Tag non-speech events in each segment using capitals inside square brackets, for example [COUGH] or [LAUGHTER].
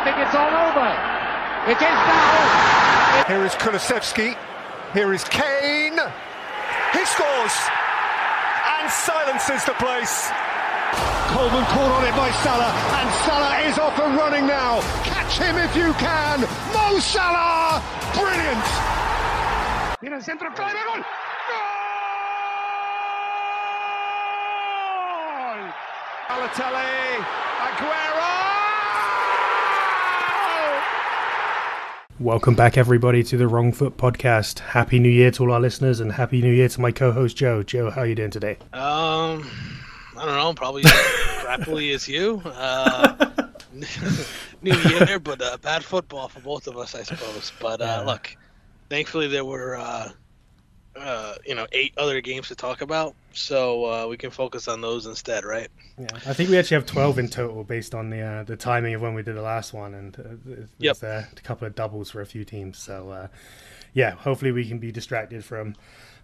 you think it's all over? It is now. Here is Kulusevski. Here is Kane. He scores and silences the place. Coleman caught on it by Salah, and Salah is off and running now. Catch him if you can. Mo Salah! Brilliant! Viene el centro, clave, gol. ¡Gol! Balotelli, Aguero! Welcome back, everybody, to the Wrong Foot Podcast. Happy New Year to all our listeners, and Happy New Year to my co-host Joe. Joe, how are you doing today? Um, I don't know, probably as [LAUGHS] crappily as you. Uh, [LAUGHS] new year, but uh, bad football for both of us, I suppose. But uh, Yeah. look, thankfully there were, uh, you know, eight other games to talk about, so uh, we can focus on those instead, right? Yeah, I think we actually have twelve in total, based on the uh, the timing of when we did the last one, and uh, there's Yep. uh, a couple of doubles for a few teams. So, uh, yeah, hopefully we can be distracted from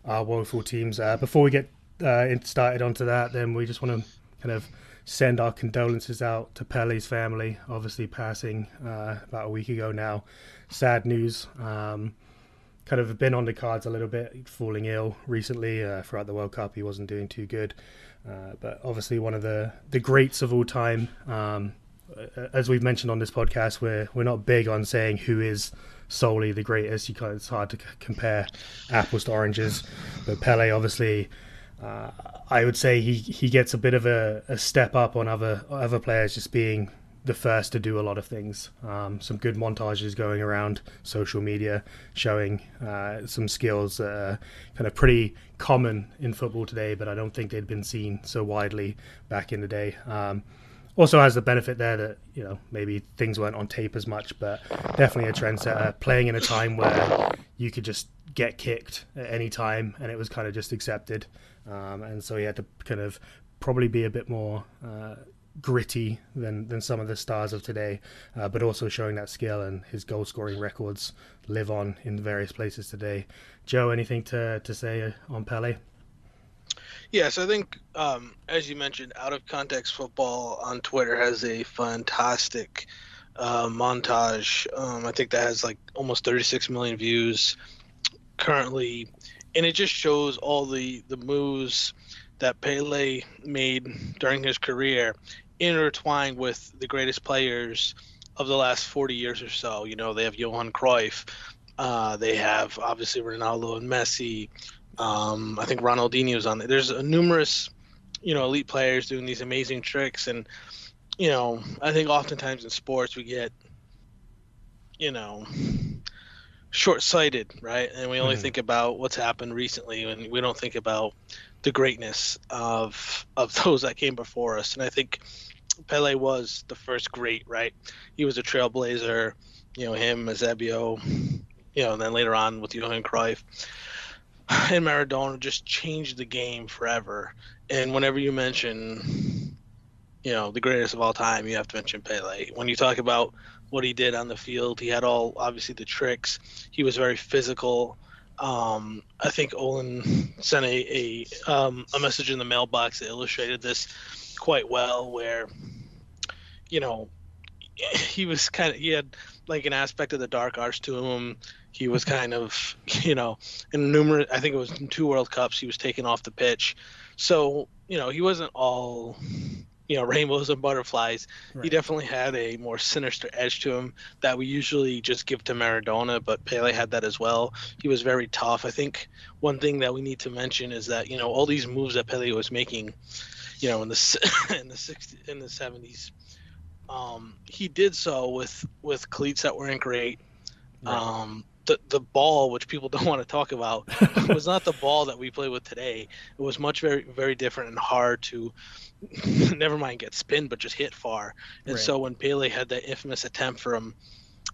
our woeful teams. Uh, before we get uh, started onto that, then we just want to kind of send our condolences out to Pele's family, obviously passing uh, about a week ago now. Sad news. Um, kind of been on the cards a little bit, falling ill recently uh, throughout the World Cup. He wasn't doing too good, uh, but obviously one of the the greats of all time. Um, as we've mentioned on this podcast, we're we're not big on saying who is solely the greatest. You it's hard to compare apples to oranges, but Pele obviously. Uh, I would say he, he gets a bit of a, a step up on other other players just being the first to do a lot of things. Um, some good montages going around social media showing uh, some skills that are kind of pretty common in football today, but I don't think they'd been seen so widely back in the day. Um, also has the benefit there that you know maybe things weren't on tape as much, but definitely a trendsetter. Playing in a time where you could just get kicked at any time, and it was kind of just accepted, um, and so he had to kind of probably be a bit more uh, gritty than than some of the stars of today, uh, but also showing that skill and his goal scoring records live on in various places today. Joe, anything to to say on Pele? Yes, I think, um, as you mentioned, out of context football on Twitter has a fantastic uh, montage. Um, I think that has like almost 36 million views currently, and it just shows all the the moves that Pele made during his career, intertwined with the greatest players of the last 40 years or so. You know, they have Johan Cruyff, uh, they have obviously Ronaldo and Messi. Um, I think Ronaldinho's on there. There's a numerous, you know, elite players doing these amazing tricks, and you know, I think oftentimes in sports we get, you know, short-sighted, right? And we only Mhm. think about what's happened recently, and we don't think about the greatness of of [LAUGHS] those that came before us. And I think Pele was the first great, right? He was a trailblazer. You know, him, Eusebio, you know, and then later on with Johan Cruyff [SIGHS] and Maradona just changed the game forever. And whenever you mention, you know, the greatest of all time, you have to mention Pele. When you talk about what he did on the field, he had all obviously the tricks. He was very physical. Um, I think Eolan sent a a, um, a message in the mailbox that illustrated this quite well, where you know he was kind of he had like an aspect of the dark arts to him. He was kind of you know in numerous I think it was in two World Cups he was taken off the pitch, so you know he wasn't all you know [LAUGHS] rainbows and butterflies. He definitely had a more sinister edge to him that we usually just give to Maradona, but Pele had that as well. He was very tough. I think one thing that we need to mention is that you know all these moves that Pele was making, you know in the [LAUGHS] in the 60s in the 70s, um, he did so with with cleats that weren't great. Um, the the ball, which people [LAUGHS] don't want to talk about, was not the ball that we play with today. It was much very very different and hard to, [LAUGHS] never mind get spin, but just hit far. And Right. so when Pele had that infamous attempt from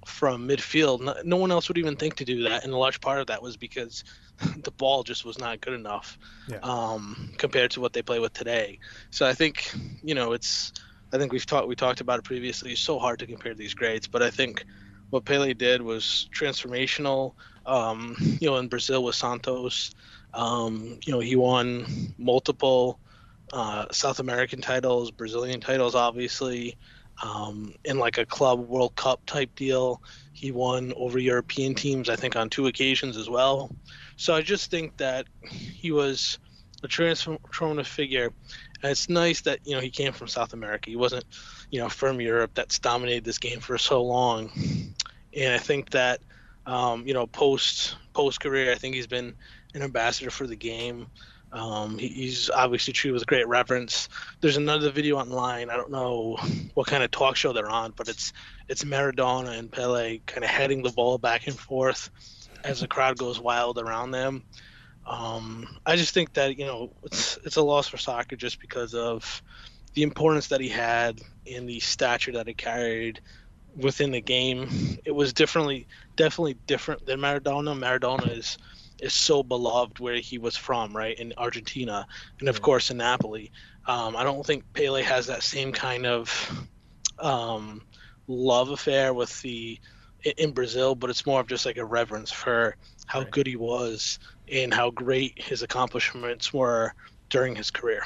from midfield, no, no one else would even think to do that. And a large part of that was because [LAUGHS] the ball just was not good enough Yeah. um, compared to what they play with today. So I think you know it's I think we've talked we talked about it previously. It's so hard to compare these grades, but I think what Pele did was transformational. Um, you know, in Brazil with Santos, um, you know, he won multiple uh, South American titles, Brazilian titles, obviously. um, in like a club World Cup type deal. He won over European teams, I think, on two occasions as well. So I just think that he was a transformative figure. And it's nice that you know he came from South America. He wasn't, you know, from Europe that's dominated this game for so long. And I think that, um, you know, post post career, I think he's been an ambassador for the game. Um, he, he's obviously treated with great reverence. There's another video online. I don't know what kind of talk show they're on, but it's it's Maradona and Pele kind of heading the ball back and forth as the crowd goes wild around them. Um, I just think that you know it's it's a loss for soccer just because of the importance that he had and the stature that he carried within the game. It was differently, definitely different than Maradona. Maradona is is so beloved where he was from, right in Argentina, and of course in Napoli. Um, I don't think Pele has that same kind of um, love affair with the in Brazil, but it's more of just like a reverence for how right. good he was and how great his accomplishments were during his career.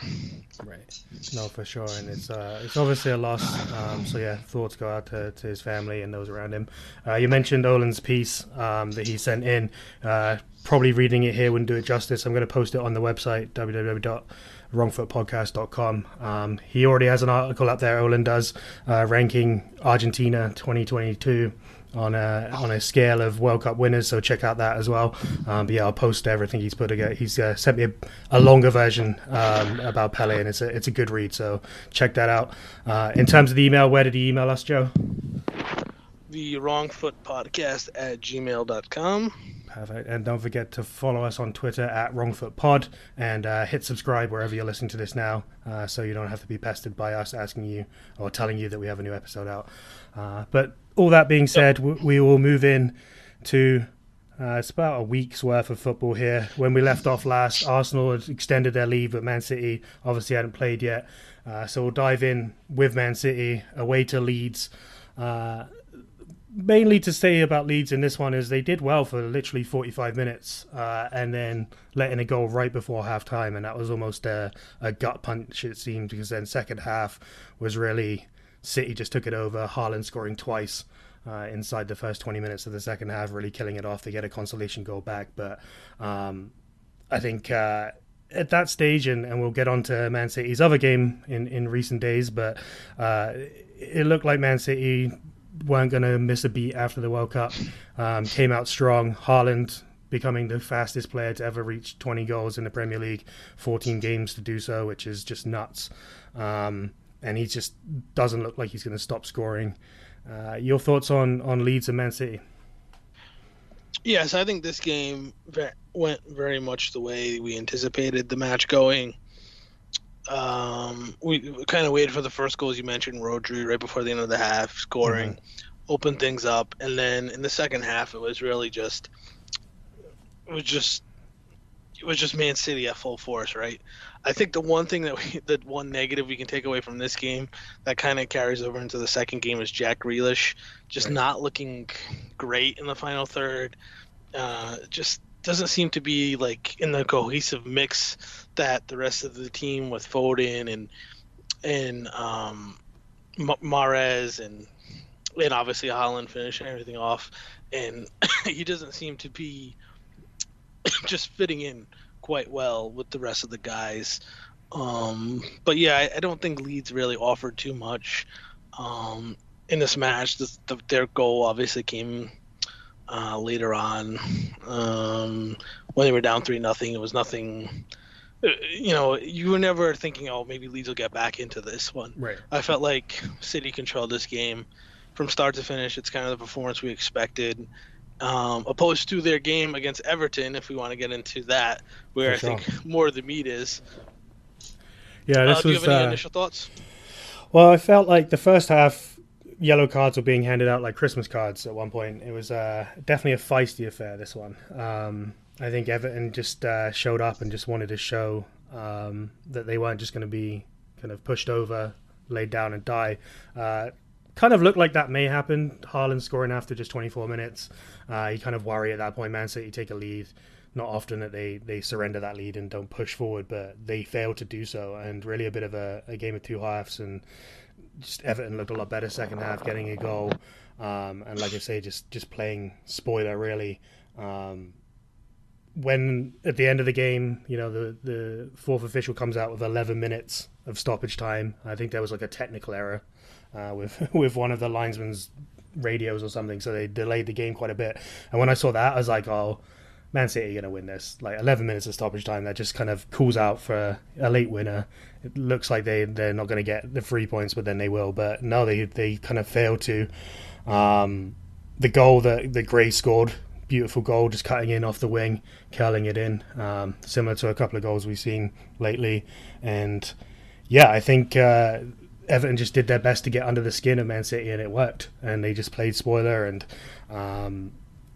Right. No, for sure, and it's uh, it's obviously a loss. Um, so yeah, thoughts go out to, to his family and those around him. Uh, you mentioned Eolan's piece um, that he sent in. Uh, probably reading it here wouldn't do it justice. I'm going to post it on the website www.wrongfootpodcast.com. Um, he already has an article up there. Olin does uh, ranking Argentina 2022 on a on a scale of World Cup winners. So check out that as well. Um, but yeah, I'll post everything he's put together. He's uh, sent me a, a longer version um, about Pele, and it's a it's a good read. So check that out. Uh, in terms of the email, where did he email us, Joe? The Wrong Foot Podcast at gmail.com. Perfect. And don't forget to follow us on Twitter at WrongFootPod and uh, hit subscribe wherever you're listening to this now uh, so you don't have to be pestered by us asking you or telling you that we have a new episode out. Uh, but all that being said, we will move in to uh, it's about a week's worth of football here. When we left off last, Arsenal had extended their lead, but Man City obviously hadn't played yet. Uh, so we'll dive in with Man City away to Leeds. Uh, mainly to say about Leeds in this one is they did well for literally 45 minutes uh, and then letting it go right before half time. And that was almost a, a gut punch, it seemed, because then second half was really City just took it over. Haaland scoring twice uh, inside the first 20 minutes of the second half, really killing it off. They get a consolation goal back, but um, I think uh, at that stage, and, and we'll get on to Man City's other game in, in recent days, but uh, it looked like Man City weren't going to miss a beat after the World Cup. Um, came out strong. Haaland becoming the fastest player to ever reach 20 goals in the Premier League, 14 games to do so, which is just nuts. Um, and he just doesn't look like he's going to stop scoring. Uh, your thoughts on on Leeds and Man City? Yes, I think this game went very much the way we anticipated the match going. Um, we kind of waited for the first goals you mentioned, Rodri, right before the end of the half, scoring, mm-hmm. opened things up, and then in the second half, it was really just, it was just, it was just Man City at full force, right? I think the one thing that we, [LAUGHS] the one negative we can take away from this game that kind of carries over into the second game is Jack Grealish just right. not looking great in the final third. Uh, just doesn't seem to be like in the cohesive mix that the rest of the team with Foden and and um, Mahrez and and obviously Haaland finishing everything off, and [LAUGHS] he doesn't seem to be [COUGHS] just fitting in quite well with the rest of the guys. Um, but yeah, I, I, don't think Leeds really offered too much um, in this match. The, the, their goal obviously came uh, later on um, when they were down three nothing. It was nothing. Uh, you know, you were never thinking, oh, maybe Leeds will get back into this one. Right. I felt like City controlled this game from start to finish. It's kind of the performance we expected um, opposed to their game against Everton, if we want to get into that, where For I sure. think more of the meat is. Yeah, this uh, do was. you have any uh, initial thoughts? Well, I felt like the first half, yellow cards were being handed out like Christmas cards at one point. It was uh, definitely a feisty affair. This one, um, I think Everton just uh, showed up and just wanted to show um, that they weren't just going to be kind of pushed over, laid down, and die. Kind of looked like that may happen. Haaland scoring after just 24 minutes. Uh, you kind of worry at that point. Man City take a lead. Not often that they, they surrender that lead and don't push forward, but they fail to do so. And really a bit of a, a game of two halves. And just Everton looked a lot better second half, getting a goal, um, and like I say, just just playing spoiler really. Um, when at the end of the game, you know, the the fourth official comes out with 11 minutes of stoppage time. I think there was like a technical error uh, with [LAUGHS] with one of the linesmen's radios or something, so they delayed the game quite a bit. And when I saw that, I was like, oh. Man City are going to win this. Like 11 minutes of stoppage time, that just kind of cools out for a late winner. It looks like they they're not going to get the three points, but then they will. But no, they they kind of fail to. Um, the goal that that Gray scored beautiful goal, just cutting in off the wing, curling it in, um, similar to a couple of goals we've seen lately. And yeah, I think uh, Everton just did their best to get under the skin of Man City, and it worked. And they just played spoiler, and um,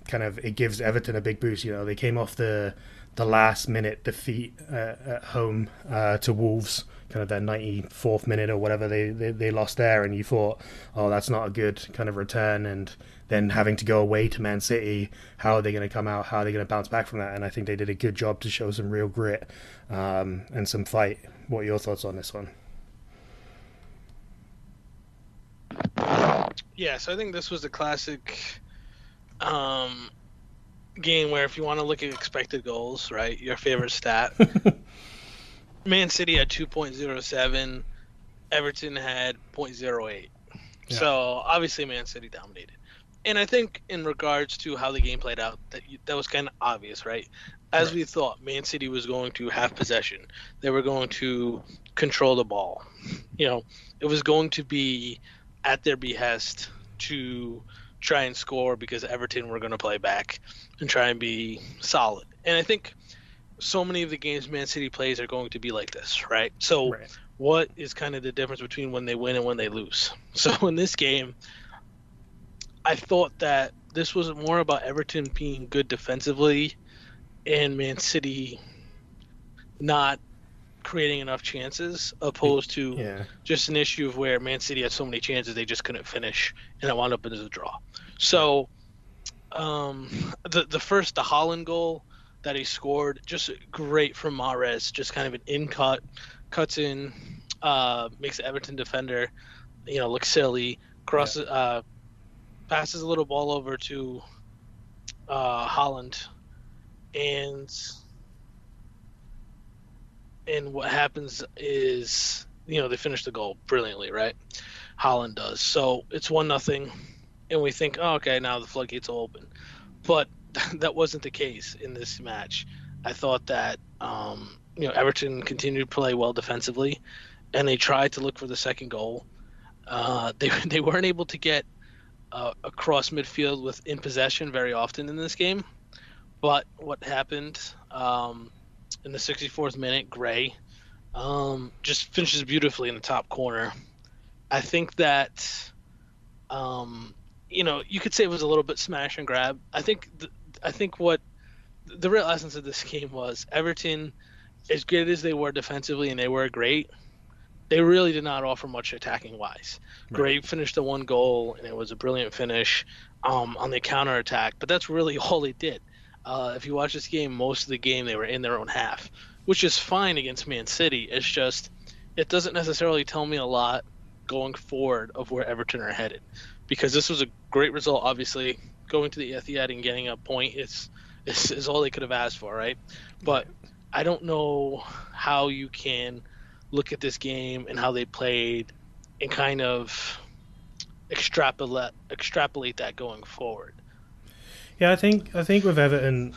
kind of it gives Everton a big boost. You know, they came off the the last minute defeat uh, at home uh, to Wolves, kind of their 94th minute or whatever they, they, they lost there, and you thought, oh, that's not a good kind of return, and then having to go away to Man City, how are they going to come out? How are they going to bounce back from that? And I think they did a good job to show some real grit um, and some fight. What are your thoughts on this one? Yeah, so I think this was the classic um, game where if you want to look at expected goals, right, your favorite stat, [LAUGHS] Man City had 2.07, Everton had 0.08. Yeah. So obviously Man City dominated. And I think in regards to how the game played out, that that was kind of obvious, right? As right. we thought, Man City was going to have possession. They were going to control the ball. You know, it was going to be at their behest to try and score because Everton were going to play back and try and be solid. And I think so many of the games Man City plays are going to be like this, right? So, right. what is kind of the difference between when they win and when they lose? [LAUGHS] So, in this game, I thought that this was more about Everton being good defensively and Man City not creating enough chances opposed to yeah. just an issue of where Man City had so many chances they just couldn't finish and it wound up as a draw. So um, the the first the Haaland goal that he scored just great from Mahrez, just kind of an in cut cuts in uh, makes the Everton defender you know look silly crosses yeah. uh, passes a little ball over to uh, Haaland, and and what happens is you know they finish the goal brilliantly, right? Haaland does. So it's one nothing, and we think, oh, okay, now the floodgates will open, but [LAUGHS] that wasn't the case in this match. I thought that um, you know Everton continued to play well defensively, and they tried to look for the second goal. Uh, [LAUGHS] they they weren't able to get uh, across midfield with in possession very often in this game. But what happened um, in the 64th minute, Gray um, just finishes beautifully in the top corner. I think that, um, you know, you could say it was a little bit smash and grab. I think, th- I think what the real essence of this [LAUGHS] game was Everton, as good as they were defensively and they were great, they really did not offer much attacking wise. Right. Gray finished the one goal, and it was a brilliant finish um, on the counter attack. But that's really [LAUGHS] all they did. Uh, if you watch this game, most of the game they were in their own half, which is fine against Man City. It's just it doesn't necessarily tell me a lot going forward of where Everton are headed, because this was a great result. Obviously, going to the Etihad and getting a point is is, is all they could have asked for, right? But I don't know how you can look at this game and how they played and kind of extrapolate extrapolate that going forward. Yeah, I think I think with Everton,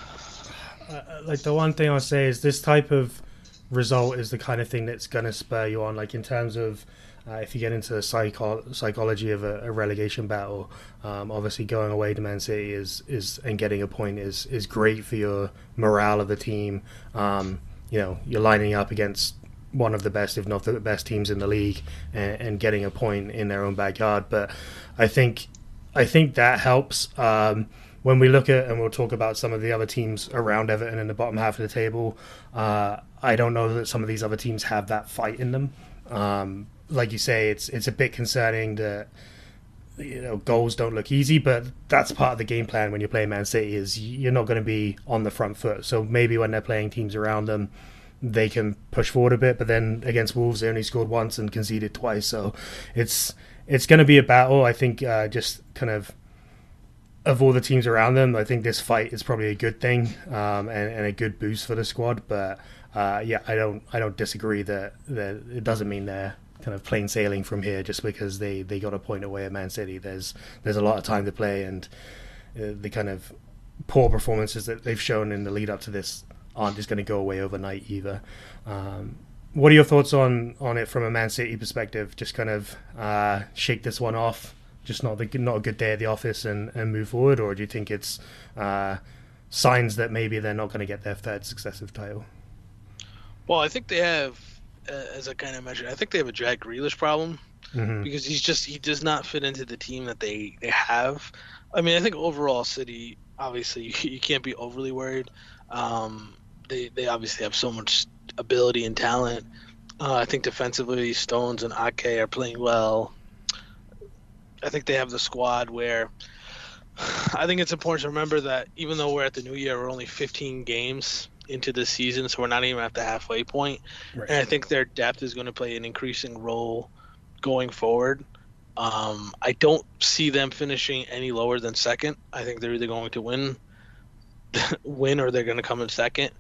uh, like the one thing I'll say is this type of result is the kind of thing that's going to spur you on. Like in terms of uh, if you get into the psycho- psychology of a, a relegation battle, um, obviously going away to Man City is is and getting a point is is great for your morale of the team. Um, you know, you're lining up against one of the best, if not the best teams in the league, and, and getting a point in their own backyard. But I think I think that helps. Um, when we look at and we'll talk about some of the other teams around Everton in the bottom half of the table, uh, I don't know that some of these other teams have that fight in them. Um, like you say, it's it's a bit concerning that you know goals don't look easy, but that's part of the game plan when you're playing Man City. Is you're not going to be on the front foot. So maybe when they're playing teams around them, they can push forward a bit. But then against Wolves, they only scored once and conceded twice. So it's it's going to be a battle. I think uh, just kind of of all the teams around them, I think this fight is probably a good thing um, and, and, a good boost for the squad. But uh, yeah, I don't I don't disagree that that it doesn't mean they're kind of plain sailing from here just because they, they got a point away at Man City. There's there's a lot of time to play and uh, the kind of poor performances that they've shown in the lead up to this aren't just going to go away overnight either. Um, what are your thoughts on, on it from a Man City perspective? Just kind of uh, shake this one off, just not the, not a good day at the office, and, and move forward, or do you think it's uh, signs that maybe they're not going to get their third successive title? Well, I think they have, uh, as a kind of measure, I think they have a Jack Grealish problem mm-hmm. because he's just he does not fit into the team that they they have. I mean, I think overall, City obviously you, [LAUGHS] you can't be overly worried. Um, they they obviously have so much ability and talent. Uh, I think defensively, Stones and Ake are playing well. I think they have the squad where I think it's important to remember that even though we're at the new year, we're only 15 games into the season, so we're not even at the halfway point. Right. And I think their depth is going to play an increasing role going forward. Um, I don't see them finishing any lower than second. I think they're either going to win, [LAUGHS] win, or they're going to come in second.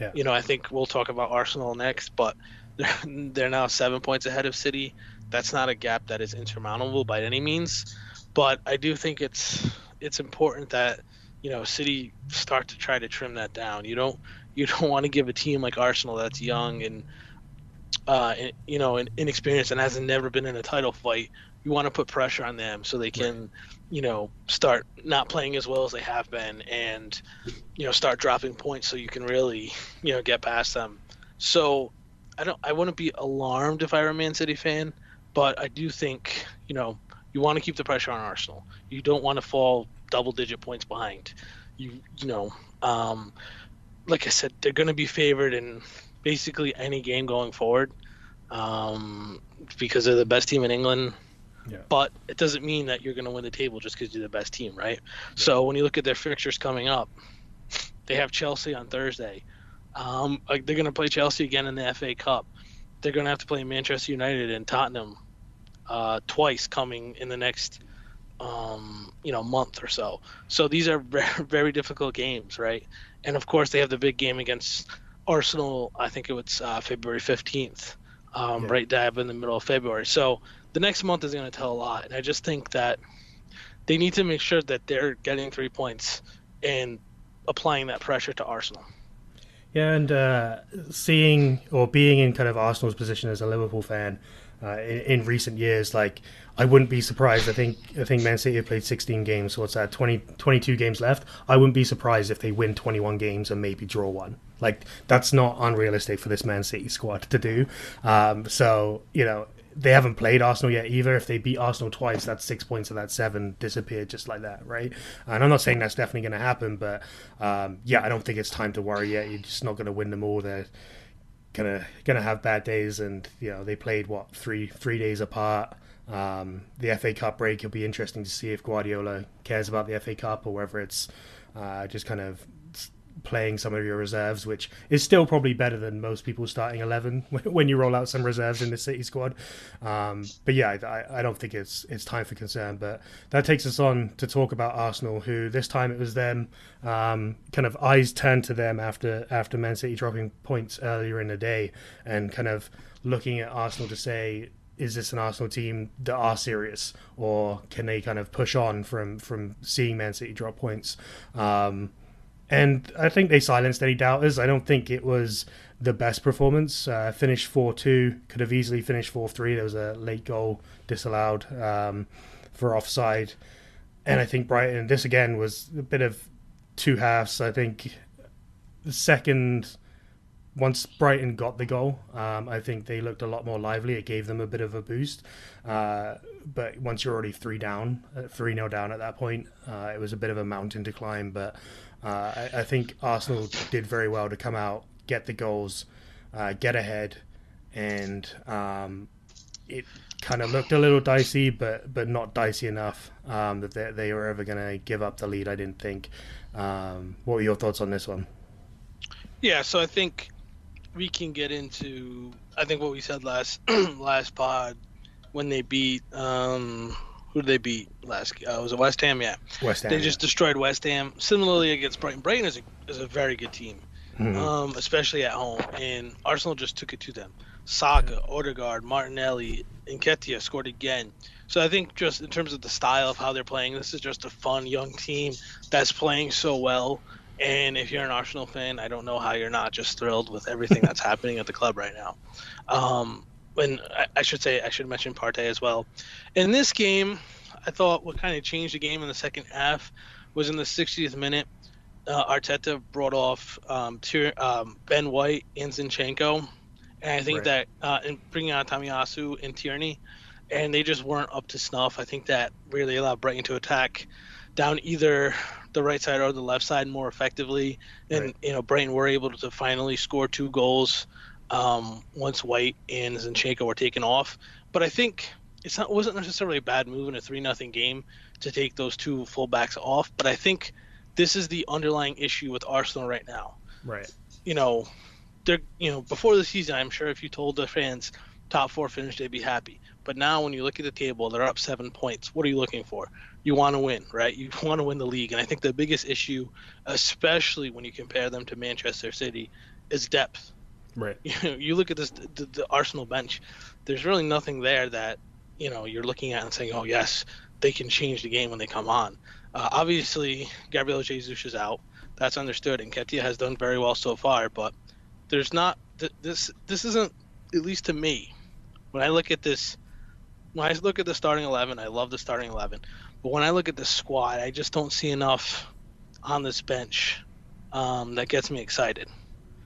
Yeah. You know, I think we'll talk about Arsenal next, but [LAUGHS] they're, they're now seven points ahead of City. That's not a gap that is insurmountable by any means, but I do think it's it's important that you know City start to try to trim that down. You don't you [LAUGHS] don't want to give a team like Arsenal that's young and uh, you know, inexperienced and hasn't never been in a title fight you want to put pressure on them so they can, right. you know, start not playing as well as they have been and, you know, start dropping points so you can really, you know, get past them. So I don't, I wouldn't be alarmed if I were a Man City fan, but I do think, you know, you want to keep the pressure on Arsenal. You don't want to fall double digit points behind. You, you know, um, like I said, they're going to be favored in basically any game going forward um, because they're the best team in England yeah. But it doesn't mean that you're going to win the table just because you're the best team, right? Yeah. So when you look at their fixtures coming up, they have Chelsea on Thursday. Um, they're going to play Chelsea again in the FA Cup. They're going to have to play Manchester United and Tottenham uh, twice coming in the next um, you know month or so. So these are [LAUGHS] very, very difficult games, right? And of course, they have the big game against Arsenal. I think it was uh, February 15th, um, yeah. right dab in the middle of February. So the next month is going to tell a lot. And I just think that they need to make sure that they're getting three points and applying that pressure to Arsenal. Yeah, and uh, seeing or being in kind of Arsenal's position as a Liverpool fan uh, in, in, recent years, like I wouldn't be surprised. I think I think Man City have played 16 games, so what's that? 20, 22 games left. I wouldn't be surprised if they win 21 games and maybe draw one. Like that's not unrealistic for this Man City squad to do. Um, so you know, they haven't played Arsenal yet either. If they beat Arsenal twice, that's six points of that seven disappeared just like that, right? And I'm not saying that's definitely going to happen, but um, yeah, I don't think it's time to worry yet. You're just not going to win them all. They're gonna gonna have bad days, and you know they played what three three days apart. Um, the FA Cup break, it'll be interesting to see if Guardiola cares about the FA Cup or whether it's uh, just kind of playing some of your reserves, which is still probably better than most people starting 11 [LAUGHS] when you roll out some reserves in the City squad. Um, but yeah, I, I, don't think it's it's time for concern. But that takes us on to talk about Arsenal, who this time it was them, um, kind of eyes turned to them after after Man City dropping points earlier in the day, and kind of looking at Arsenal to say. Is this an Arsenal team that are serious, or can they kind of push on from from seeing Man City drop points? Um, and I think they silenced any doubters. I don't think it was the best performance. Uh, finished 4 2, could have easily finished 4 3. There was a late goal disallowed um, for offside. And I think Brighton, this again was a bit of two halves. I think the second, once Brighton got the goal, um, I think they looked a lot more lively. It gave them a bit of a boost. Uh, but once you're already three down, uh, 3 0 down at that point, uh, it was a bit of a mountain to climb. But uh, I, I, think Arsenal did very well to come out, get the goals, uh, get ahead, and um, it kind of looked a little dicey, but but not dicey enough um, that they, they, were ever going to give up the lead. I didn't think. Um, what were your thoughts on this one? Yeah, so I think we can get into I think what we said last [CLEARS THROAT] last pod when they beat um who did they beat last? Uh, was it West Ham? Yeah, West Ham. they just destroyed West Ham. Similarly against Brighton. Brighton is a is a very good team, Mhm. um, especially at home, and Arsenal just took it to them. Saka, Odegaard, Martinelli, Nketiah scored again. So I think just in terms of the style of how they're playing, this is just a fun young team that's playing so well. And if you're an Arsenal fan, I don't know how you're not just thrilled with everything that's happening at the club right now. Um, and I, I should say I should mention Partey as well. In this game, I thought what kind of changed the game in the second half was in the 60th minute. Uh, Arteta brought off um, Tier, um, Ben White and Zinchenko, and I think Right. that uh, in bringing on Tomiyasu and Tierney, and they just weren't up to snuff. I think that really allowed Brighton to attack down either the right side or the left side more effectively, and Right. you know Brighton were able to finally score two goals um, once White and Zinchenko were taken off. But I think it's not wasn't necessarily a bad move in a three nothing game to take those two fullbacks off. But I think this is the underlying issue with Arsenal right now. right. You know, they're you know before the season, I'm sure if you told the fans top four finish, they'd be happy. But now when you look at the table, they're up seven points. What are you looking for? You want to win, right? You [LAUGHS] want to win the league. And I think the biggest issue, especially when you compare them to Manchester City, is depth Right. you [LAUGHS] know, you look at this the, the Arsenal bench. There's really nothing there that you know you're looking at and saying, "Oh yes, they can change the game when they come on." Uh, obviously, Gabriel Jesus is out. That's understood, and Ketia has done very well so far. But there's not th- this. This isn't at least to me. When I look at this, when I look at the starting eleven, I love the starting eleven. But when I look at the squad, I just don't see enough on this bench um, that gets me excited.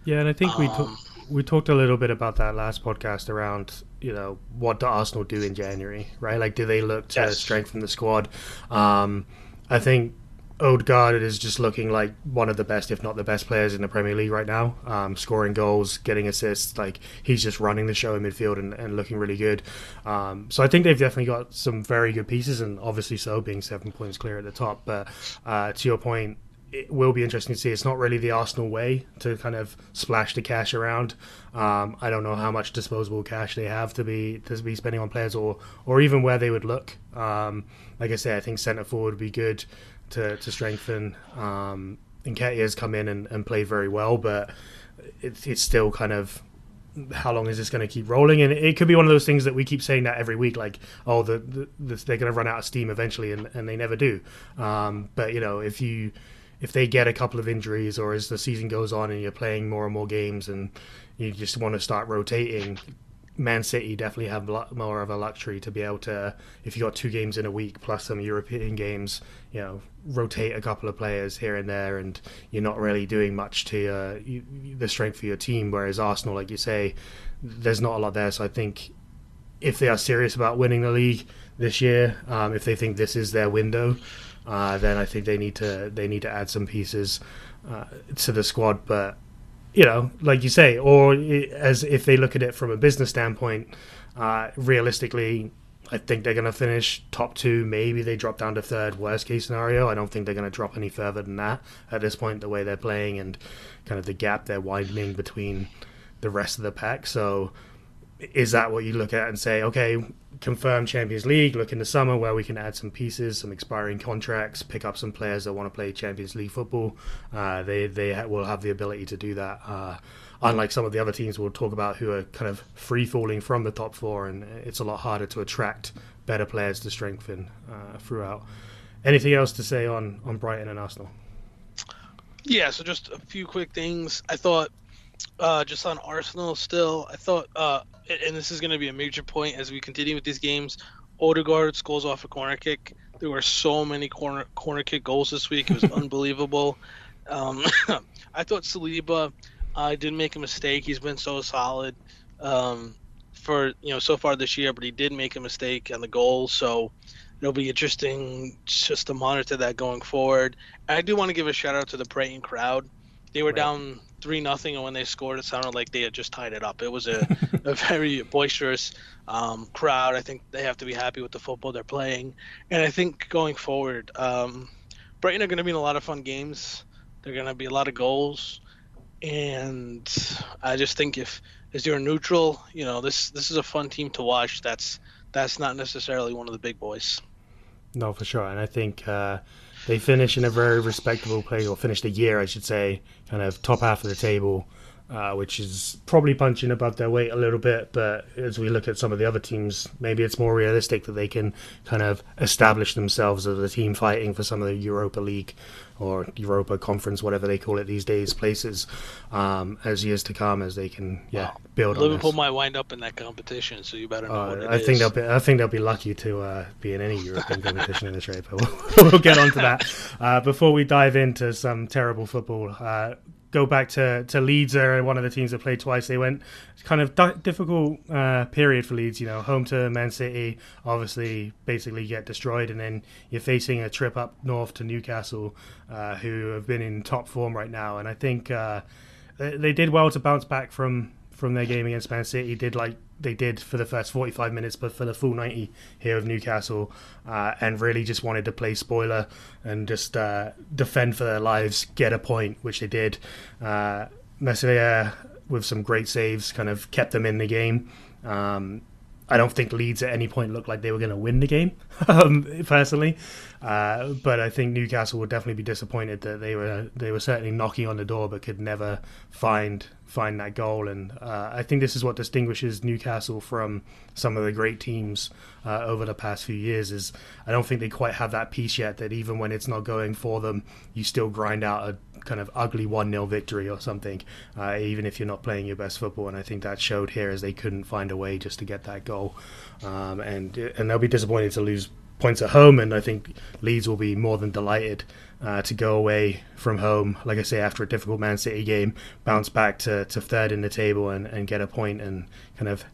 Yeah, and I think we Um, talk, we talked a little bit about that last podcast around you know what do Arsenal do in January, right? Like, do they look to Yes. strengthen the squad? Um, I think Odegaard is just looking like one of the best, if not the best players in the Premier League right now. Um, scoring goals, getting assists, like he's just running the show in midfield and, and looking really good. Um, so I think they've definitely got some very good pieces, and obviously so being seven points clear at the top. But uh, to your point, it will be interesting to see. It's not really the Arsenal way to kind of splash the cash around. Um, I don't know how much disposable cash they have to be to be spending on players, or or even where they would look. Um, like I say, I think centre forward would be good to to strengthen. Um, has come in and, and played very well, but it's it's still kind of how long is this going to keep rolling? And it could be one of those things that we keep saying that every week, like, oh, the, the, the they're going to run out of steam eventually, and, and they never do. Um, but you know, if you if they get a couple of injuries, or as the season goes on and you're playing more and more games, and you just want to start rotating, Man City definitely have a lot more of a luxury to be able to, if you got two games in a week plus some European games, you know, rotate a couple of players here and there, and you're not really doing much to uh, the strength of your team. Whereas Arsenal, like you say, there's not a lot there. So I think if they are serious about winning the league this year, um, if they think this is their window, uh, then I think they need to they need to add some pieces uh, to the squad. But you know, like you say, or as if they look at it from a business standpoint, uh, realistically, I think they're going to finish top two. Maybe they drop down to third. Worst case scenario, I don't think they're going to drop any further than that at this point. The way they're playing and kind of the gap they're widening between the rest of the pack. So, is that what you look at and say, okay, confirm Champions League? Look in the summer where we can add some pieces, some expiring contracts, pick up some players that want to play Champions League football. Uh, they they will have the ability to do that. Uh, unlike some of the other teams we'll talk about who are kind of free falling from the top four, and it's a lot harder to attract better players to strengthen uh, throughout. Anything else to say on on Brighton and Arsenal? Yeah, so just a few quick things. I thought, uh, just on Arsenal still, I thought, uh, and this is going to be a major point as we continue with these games. Odegaard scores off a corner kick. There were so many corner corner kick goals this week. It was [LAUGHS] unbelievable. Um, [LAUGHS] I thought Saliba uh, didn't make a mistake. He's been so solid um, for you know so far this year, but he did make a mistake on the goal. So it'll be interesting just to monitor that going forward. I do want to give a shout out to the Brighton crowd. They were Right. down three nothing, and when they scored, it sounded like they had just tied it up. It was a, [LAUGHS] a very boisterous um, crowd. I think they have to be happy with the football they're playing, and I think going forward, um, Brighton are going to be in a lot of fun games. They're going to be a lot of goals. and I just think if as you're neutral, you know this this is a fun team to watch. That's that's not necessarily one of the big boys. No, for sure, and I think uh, they finish in a very respectable place, or finish the year, I should say, kind of top half of the table uh, which is probably punching above their weight a little bit. But as we look at some of the other teams, maybe it's more realistic that they can kind of establish themselves as a team fighting for some of the Europa League or Europa Conference, whatever they call it these days, places um, as years to come, as they can yeah wow. build. Liverpool might wind up in that competition, so you better know uh, what it I is. think they'll be. I think they'll be lucky to uh, be in any European competition in this race. But we'll, [LAUGHS] we'll, get onto that uh, before we dive into some terrible football. Go back to, to Leeds, they're one of the teams that played twice. They went kind of di- difficult uh, period for Leeds, you know, home to Man City, obviously basically get destroyed, and then you're facing a trip up north to Newcastle, uh, who have been in top form right now. And I think uh, they, they did well to bounce back from from their game against Man City. Did like they did for the first 45 minutes, but for the full 90 here of Newcastle, uh, and really just wanted to play spoiler and just uh, defend for their lives, get a point, which they did. Uh, with some great saves kind of kept them in the game. Um, I don't think Leeds at any point looked like they were going to win the game, [LAUGHS] um, personally. Uh, but I think Newcastle would definitely be disappointed that they were they were certainly knocking on the door, but could never find find that goal. And uh, I think this is what distinguishes Newcastle from some of the great teams uh, over the past few years. Is I don't think they quite have that piece yet. That even when it's not going for them, you still grind out a kind of ugly one 0 victory or something, uh, even if you're not playing your best football. And I think that showed here as they couldn't find a way just to get that goal. Um, and and they'll be disappointed to lose points at home, and I think Leeds will be more than delighted uh, to go away from home, like I say, after a difficult Man City game, bounce back to, to third in the table and, and get a point and kind of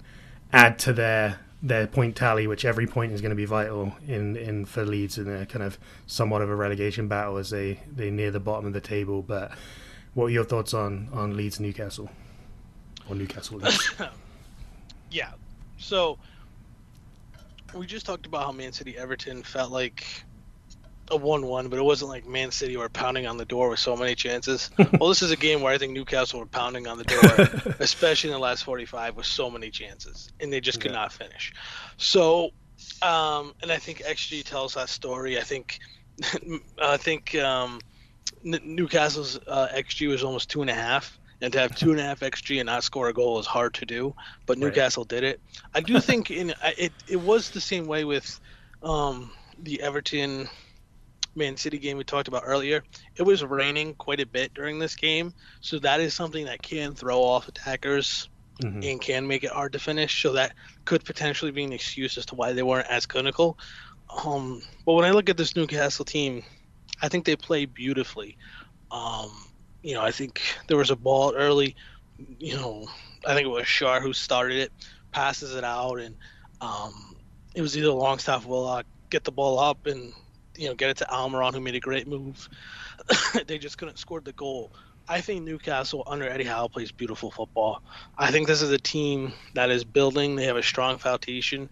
add to their their point tally, which every point is going to be vital in, in for Leeds in a kind of somewhat of a relegation battle as they, they near the bottom of the table. But what are your thoughts on, on Leeds Newcastle? Or Newcastle Leeds? [LAUGHS] yeah. So we just talked about how Man City Everton felt like a one-one, but it wasn't like Man City were pounding on the door with so many chances. [LAUGHS] well, this is a game where I think Newcastle were pounding on the door, [LAUGHS] especially in the last 45 with so many chances, and they just could yeah. not finish. So, um, and I think XG tells that story. I think, [LAUGHS] I think um, Newcastle's uh, XG was almost two and a half and to have two and a half xG and not score a goal is hard to do. But Newcastle right. did it. I do think in it it was the same way with um, the Everton Man City game we talked about earlier. It was raining quite a bit during this game, so that is something that can throw off attackers mm-hmm. and can make it hard to finish. So that could potentially be an excuse as to why they weren't as clinical. Um, but when I look at this Newcastle team, I think they play beautifully. Um, you know, I think there was a ball early. You know, I think it was Schär who started it, passes it out, and um, it was either Longstaff Willock get the ball up and you know get it to Almiron who made a great move. [LAUGHS] they just couldn't score the goal. I think Newcastle under Eddie Howe plays beautiful football. I think this is a team that is building. They have a strong foundation.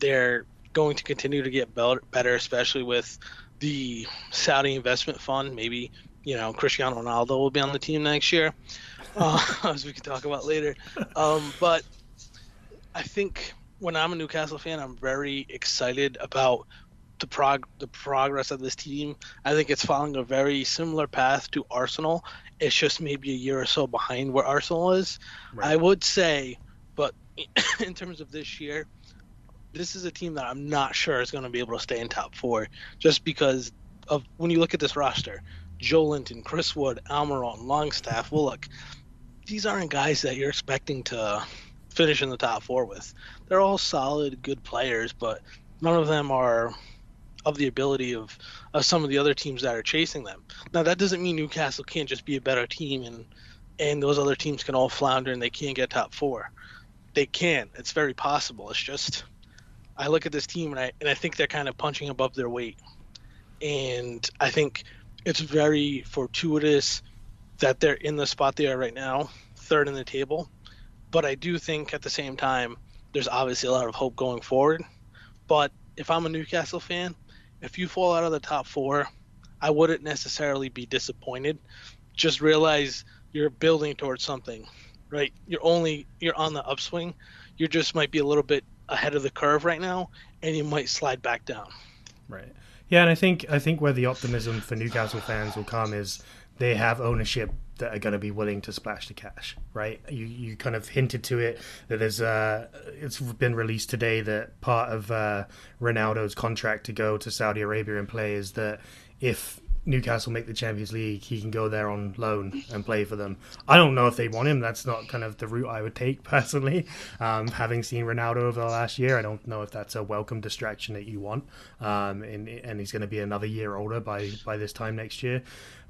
They're going to continue to get better, especially with the Saudi investment fund. Maybe you know Cristiano Ronaldo will be on the team next year, [LAUGHS] uh, as we can talk about later. Um, but I think when I'm a Newcastle fan, I'm very excited about the prog the progress of this team. I think it's following a very similar path to Arsenal. It's just maybe a year or so behind where Arsenal is. Right. I would say, but [CLEARS THROAT] in terms of this year, this is a team that I'm not sure is going to be able to stay in top four, just because of when you look at this roster. Joelinton, Chris Wood, Almiron, Longstaff, Willock. These aren't guys that you're expecting to finish in the top four with. They're all solid, good players, but none of them are of the ability of, of some of the other teams that are chasing them. Now that doesn't mean Newcastle can't just be a better team and and those other teams can all flounder and they can't get top four. They can. It's very possible. It's just I look at this team and I and I think they're kind of punching above their weight. And I think it's very fortuitous that they're in the spot they are right now, third in the table. But I do think at the same time, there's obviously a lot of hope going forward. But if I'm a Newcastle fan, if you fall out of the top four, I wouldn't necessarily be disappointed. Just realize you're building towards something, right? You're only you're on the upswing. You just might be a little bit ahead of the curve right now, and you might slide back down. Right. Yeah, and I think I think where the optimism for Newcastle fans will come is they have ownership that are going to be willing to splash the cash, right? You you kind of hinted to it that there's uh it's been released today that part of uh, Ronaldo's contract to go to Saudi Arabia and play is that if Newcastle make the Champions League, he can go there on loan and play for them. I don't know if they want him. That's not kind of the route I would take [LAUGHS] personally. Um, having seen Ronaldo over the last year, I don't know if that's a welcome distraction that you want. Um, and, and he's going to be another year older by by this time next year.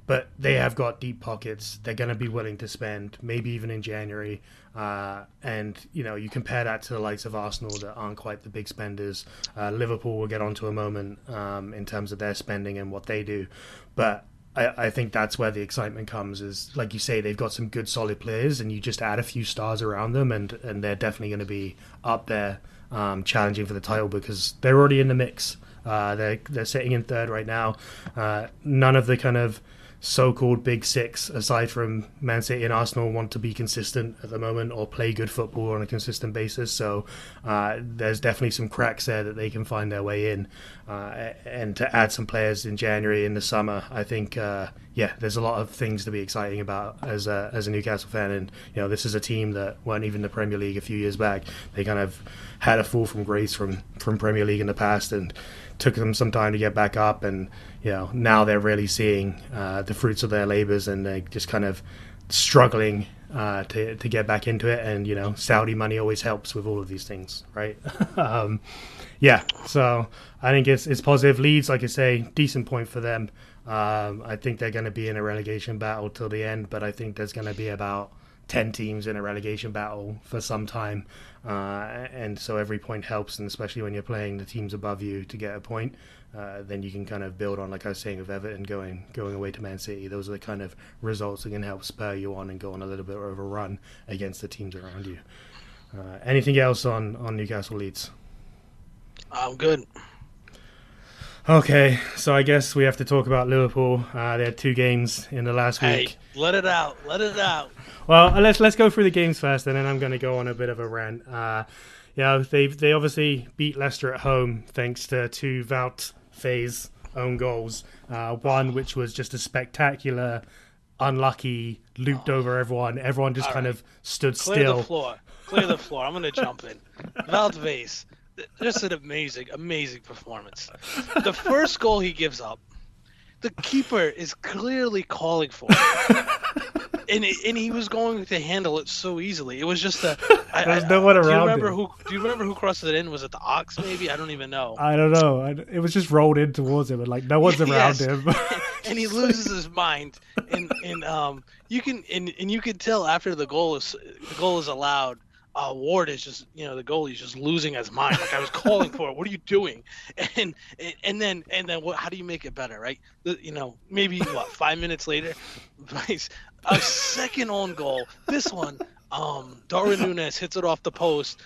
But they have got deep pockets. They're going to be willing to spend, maybe even in January. Uh, and you know, you compare that to the likes of Arsenal that aren't quite the big spenders. Uh, Liverpool will get onto a moment um, in terms of their spending and what they do. But I, I, think that's where the excitement comes. Is like you say, they've got some good, solid players, and you just add a few stars around them, and and they're definitely going to be up there, um, challenging for the title because they're already in the mix. Uh, they're they're sitting in third right now. Uh, none of the kind of so-called big six, aside from Man City and Arsenal, want to be consistent at the moment or play good football on a consistent basis. So uh, there's definitely some cracks there that they can find their way in. Uh, and to add some players in January in the summer, I think uh, yeah, there's a lot of things to be exciting about as a, as a Newcastle fan. And you know, this is a team that weren't even the Premier League a few years back. They kind of had a fall from grace from from Premier League in the past and took them some time to get back up and you know now they're really seeing uh, the fruits of their labors and they're just kind of struggling uh, to to get back into it. And you know, Saudi money always helps with all of these things, right? [LAUGHS] um, yeah, so I think it's it's positive. Leads, like I say, decent point for them. Um, I think they're going to be in a relegation battle till the end, but I think there's going to be about 10 teams in a relegation battle for some time. Uh, and so every point helps, and especially when you're playing the teams above you to get a point, uh, then you can kind of build on, like I was saying, of Everton going going away to Man City. Those are the kind of results that can help spur you on and go on a little bit of a run against the teams around you. Uh, anything else on, on Newcastle Leeds? I'm good. Okay, so I guess we have to talk about Liverpool. Uh, they had two games in the last week. Hey, let it out. Let it out. Well, uh, let's let's go through the games first, and then I'm going to go on a bit of a rant. Uh, yeah, they they obviously beat Leicester at home thanks to two Wout Faes own goals. Uh, one which was just a spectacular, unlucky, looped over everyone. Everyone just All kind right. of stood Clear still. Clear the floor. Clear the floor. I'm going to jump in. [LAUGHS] Faes just an amazing, amazing performance. The first goal he gives up, the keeper is clearly calling for it. and and he was going to handle it so easily. It was just a. I, There's no one around. Do you remember him. who? Do you remember who crossed it in? Was it the Ox? Maybe I don't even know. I don't know. it was just rolled in towards him, and like no one's [LAUGHS] around yes. him. [LAUGHS] and he [LAUGHS] loses his mind, and and um you can and, and you can tell after the goal is the goal is allowed uh, Ward is just, you know, the goalie's just losing his mind. Like I was calling for it. What are you doing? [LAUGHS] And and then and then what? How do you make it better, right? You know, maybe what? Five minutes later, [LAUGHS] a second on goal. This one, um, Darwin Nunez hits it off the post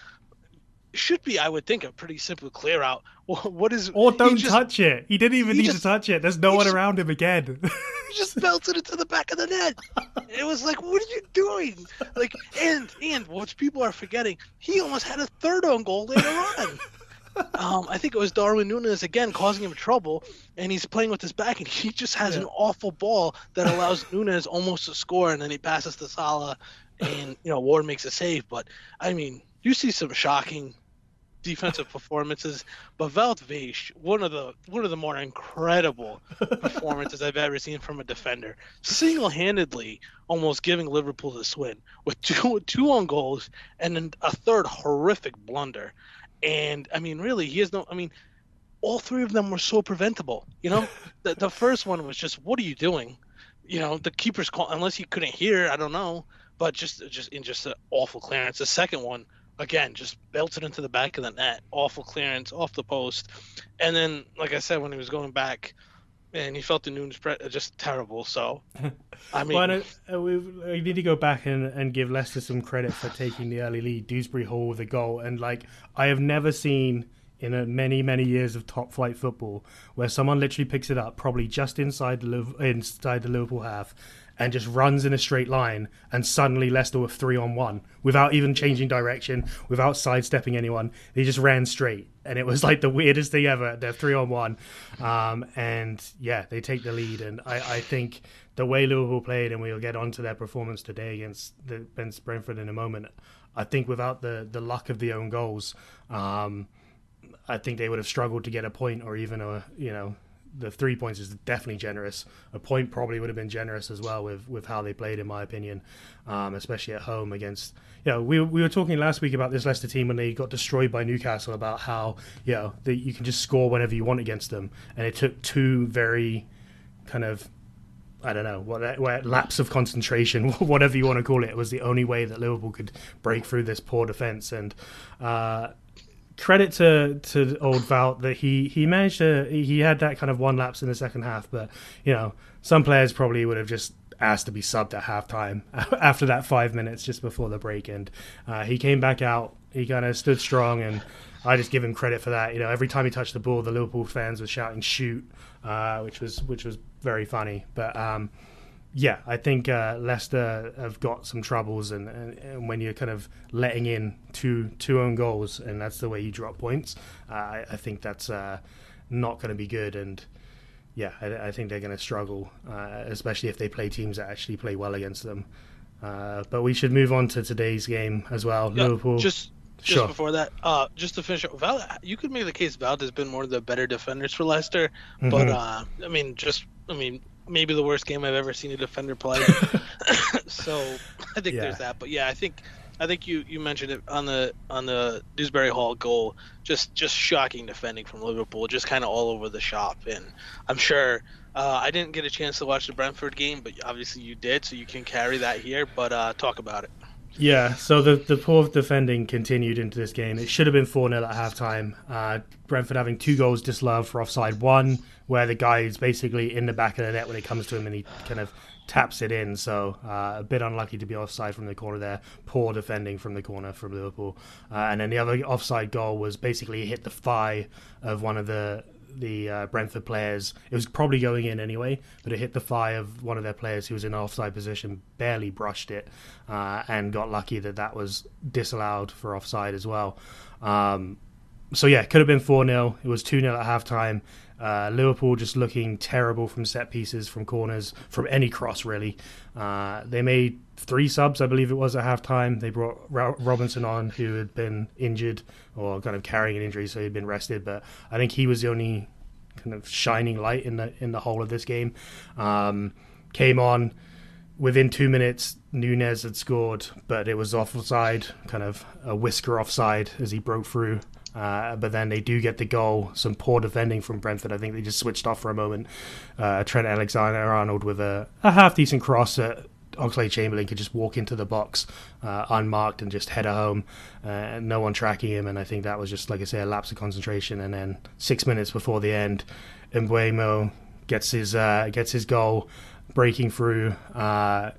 should be, I would think, a pretty simple clear out. What is? Or don't just, touch it. He didn't even he need just, to touch it. There's no one just, around him again. he just belted it to the back of the net. It was like, what are you doing? Like, and and what people are forgetting, he almost had a third own goal later on. Um, I think it was Darwin Nunez again causing him trouble, and he's playing with his back, and he just has yeah. an awful ball that allows Nunez almost to score, and then he passes to Salah, and you know Ward makes a save. But I mean, you see some shocking defensive performances, but Weghorst, one of the one of the more incredible [LAUGHS] performances I've ever seen from a defender, single-handedly almost giving Liverpool the win with two two on goals and then a third horrific blunder. And I mean, really, he has no. I mean, all three of them were so preventable. You know, [LAUGHS] the the first one was just, "What are you doing?" You know, the keeper's call unless he couldn't hear. I don't know, but just just in just an awful clearance. The second one again, just belted into the back of the net. Awful clearance off the post. And then, like I said, when he was going back, and he felt the Nunez pre- just terrible. So, [LAUGHS] I mean, well, uh, we, we, need to go back and, and give Leicester some credit for taking the early lead. Dewsbury Hall with a goal, and like I have never seen in a many many years of top flight football where someone literally picks it up, probably just inside the inside the Liverpool half, and just runs in a straight line, and suddenly Leicester were three on one without even changing direction, without sidestepping anyone. They just ran straight, and it was like the weirdest thing ever. They're three on one, um, and yeah, they take the lead. And I, I, think the way Liverpool played, and we'll get onto their performance today against the against Brentford in a moment. I think without the the luck of the own goals, um, I think they would have struggled to get a point or even a you know the three points is definitely generous. A point probably would have been generous as well with, with how they played, in my opinion, um, especially at home against. You know, we we were talking last week about this Leicester team when they got destroyed by Newcastle about how you know that you can just score whenever you want against them, and it took two very kind of I don't know what, what lapse of concentration, [LAUGHS] whatever you want to call it, was the only way that Liverpool could break through this poor defense. And uh, credit to to old Wout that he he managed to he had that kind of one lapse in the second half, but you know some players probably would have just asked to be subbed at halftime [LAUGHS] after that five minutes just before the break, and uh, he came back out. He kind of stood strong, and I just give him credit for that. You know, every time he touched the ball, the Liverpool fans were shouting "shoot," uh, which was which was very funny. But um, yeah, I think uh, Leicester have got some troubles, and, and, and, when you're kind of letting in two two own goals, and that's the way you drop points, uh, I, I, think that's uh, not going to be good. And yeah, I, I think they're going to struggle, uh, especially if they play teams that actually play well against them. Uh, but we should move on to today's game as well. Yeah, Liverpool. Just just sure. before that, uh, just to finish up, Val, you could make the case Val has been one of the better defenders for Leicester, mm-hmm. but I mean, just I mean, maybe the worst game I've ever seen a defender play. [LAUGHS] so I think yeah. there's that. But yeah, I think I think you, you mentioned it on the on the Dewsbury Hall goal. Just just shocking defending from Liverpool, just kind of all over the shop. And I'm sure uh, I didn't get a chance to watch the Brentford game, but obviously you did, so you can carry that here. But uh, talk about it. Yeah, so the, the poor defending continued into this game. It should have been 4 0 at halftime. Uh, Brentford having two goals disallowed for offside. One, where the guy is basically in the back of the net when it comes to him and he kind of taps it in. So uh, a bit unlucky to be offside from the corner there. Poor defending from the corner from Liverpool. Uh, and then the other offside goal was basically hit the thigh of one of the the uh, Brentford players. It was probably going in anyway, but it hit the thigh of one of their players who was in offside position, barely brushed it, uh, and got lucky that that was disallowed for offside as well. Um, so yeah, could have been 4 0. It was 2 0 at halftime. Uh, Liverpool just looking terrible from set pieces, from corners, from any cross, really. Uh, they made three subs, I believe it was, at halftime. They brought Robinson on, who had been injured or kind of carrying an injury, so he'd been rested. But I think he was the only kind of shining light in the in the whole of this game. Um, came on within two minutes. Nunez had scored, but it was offside, kind of a whisker offside as he broke through uh, but then they do get the goal. Some poor defending from Brentford. I think they just switched off for a moment. Uh, Trent Alexander Arnold with a, a half decent cross that Oxlade Chamberlain could just walk into the box uh, unmarked and just header home. Uh, no one tracking him. And I think that was just, like I say, a lapse of concentration. And then six minutes before the end, Mbeumo gets his, uh, gets his goal, breaking through uh,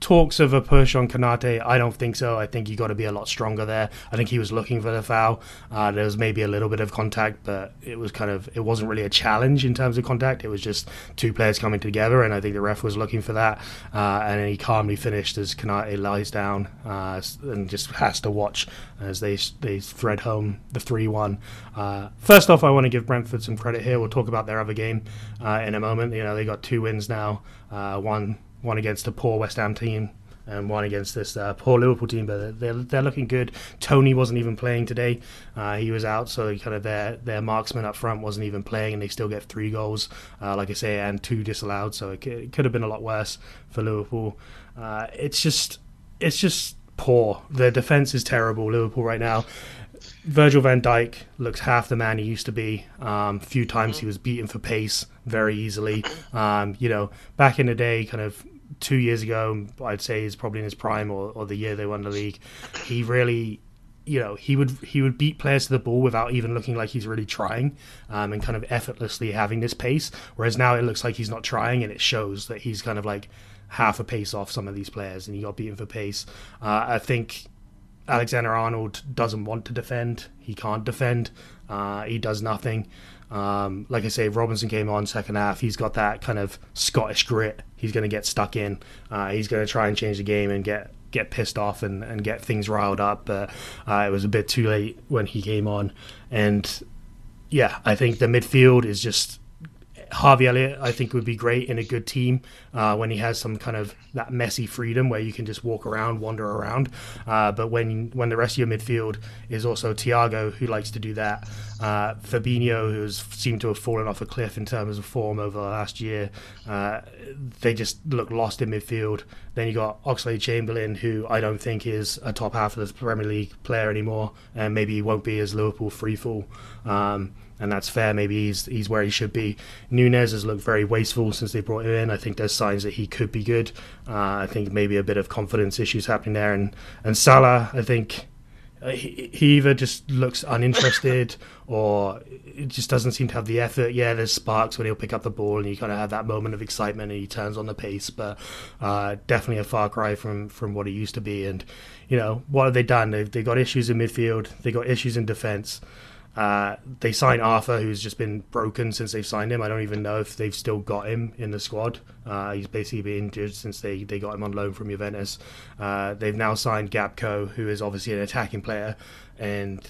talks of a push on Konate. I don't think so. I think you got to be a lot stronger there. I think he was looking for the foul. Uh, there was maybe a little bit of contact, but it was kind of it wasn't really a challenge in terms of contact. It was just two players coming together, and I think the ref was looking for that. Uh, and he calmly finished as Konate lies down uh, and just has to watch as they they thread home the three one. Uh, first off, I want to give Brentford some credit here. We'll talk about their other game uh, in a moment. You know they got two wins now. Uh, one one against a poor West Ham team and one against this uh, poor Liverpool team, but they're, they're looking good. Toney wasn't even playing today; uh, he was out, so kind of their their marksman up front wasn't even playing, and they still get three goals, uh, like I say, and two disallowed. So it, it, could have been a lot worse for Liverpool. Uh, it's just it's just poor. Their defense is terrible. Liverpool right now. Virgil van Dijk looks half the man he used to be. Um, few times he was beaten for pace very easily. Um, you know, back in the day, kind of two years ago, I'd say he's probably in his prime or, or the year they won the league. He really, you know, he would he would beat players to the ball without even looking like he's really trying, um, and kind of effortlessly having this pace. Whereas now it looks like he's not trying, and it shows that he's kind of like half a pace off some of these players, and he got beaten for pace. Uh, I think Alexander Arnold doesn't want to defend. He can't defend. Uh, he does nothing. Um, like I say, Robinson came on second half. He's got that kind of Scottish grit. He's going to get stuck in. Uh, he's going to try and change the game and get get pissed off and, and get things riled up. But uh, it was a bit too late when he came on. And yeah, I think the midfield is just Harvey Elliott, I think, would be great in a good team uh, when he has some kind of that messy freedom where you can just walk around, wander around. Uh, but when when the rest of your midfield is also Thiago, who likes to do that, uh, Fabinho, who's seemed to have fallen off a cliff in terms of form over the last year, uh, they just look lost in midfield. Then you got Oxlade Chamberlain, who I don't think is a top half of the Premier League player anymore, and maybe he won't be as Liverpool free fall. Um, and that's fair. Maybe he's he's where he should be. Nunez has looked very wasteful since they brought him in. I think there's signs that he could be good. Uh, I think maybe a bit of confidence issues happening there, and and Salah, I think. Uh, he, he either just looks uninterested [LAUGHS] or it just doesn't seem to have the effort. Yeah, there's sparks when he'll pick up the ball and you kind of have that moment of excitement and he turns on the pace, but uh, definitely a far cry from, from what he used to be. And, you know, what have they done? They've, they got issues in midfield, they got issues in defence. Uh, they signed Arthur, who's just been broken since they've signed him. I don't even know if they've still got him in the squad. Uh, he's basically been injured since they, they got him on loan from Juventus. Uh, they've now signed Gakpo, who is obviously an attacking player. And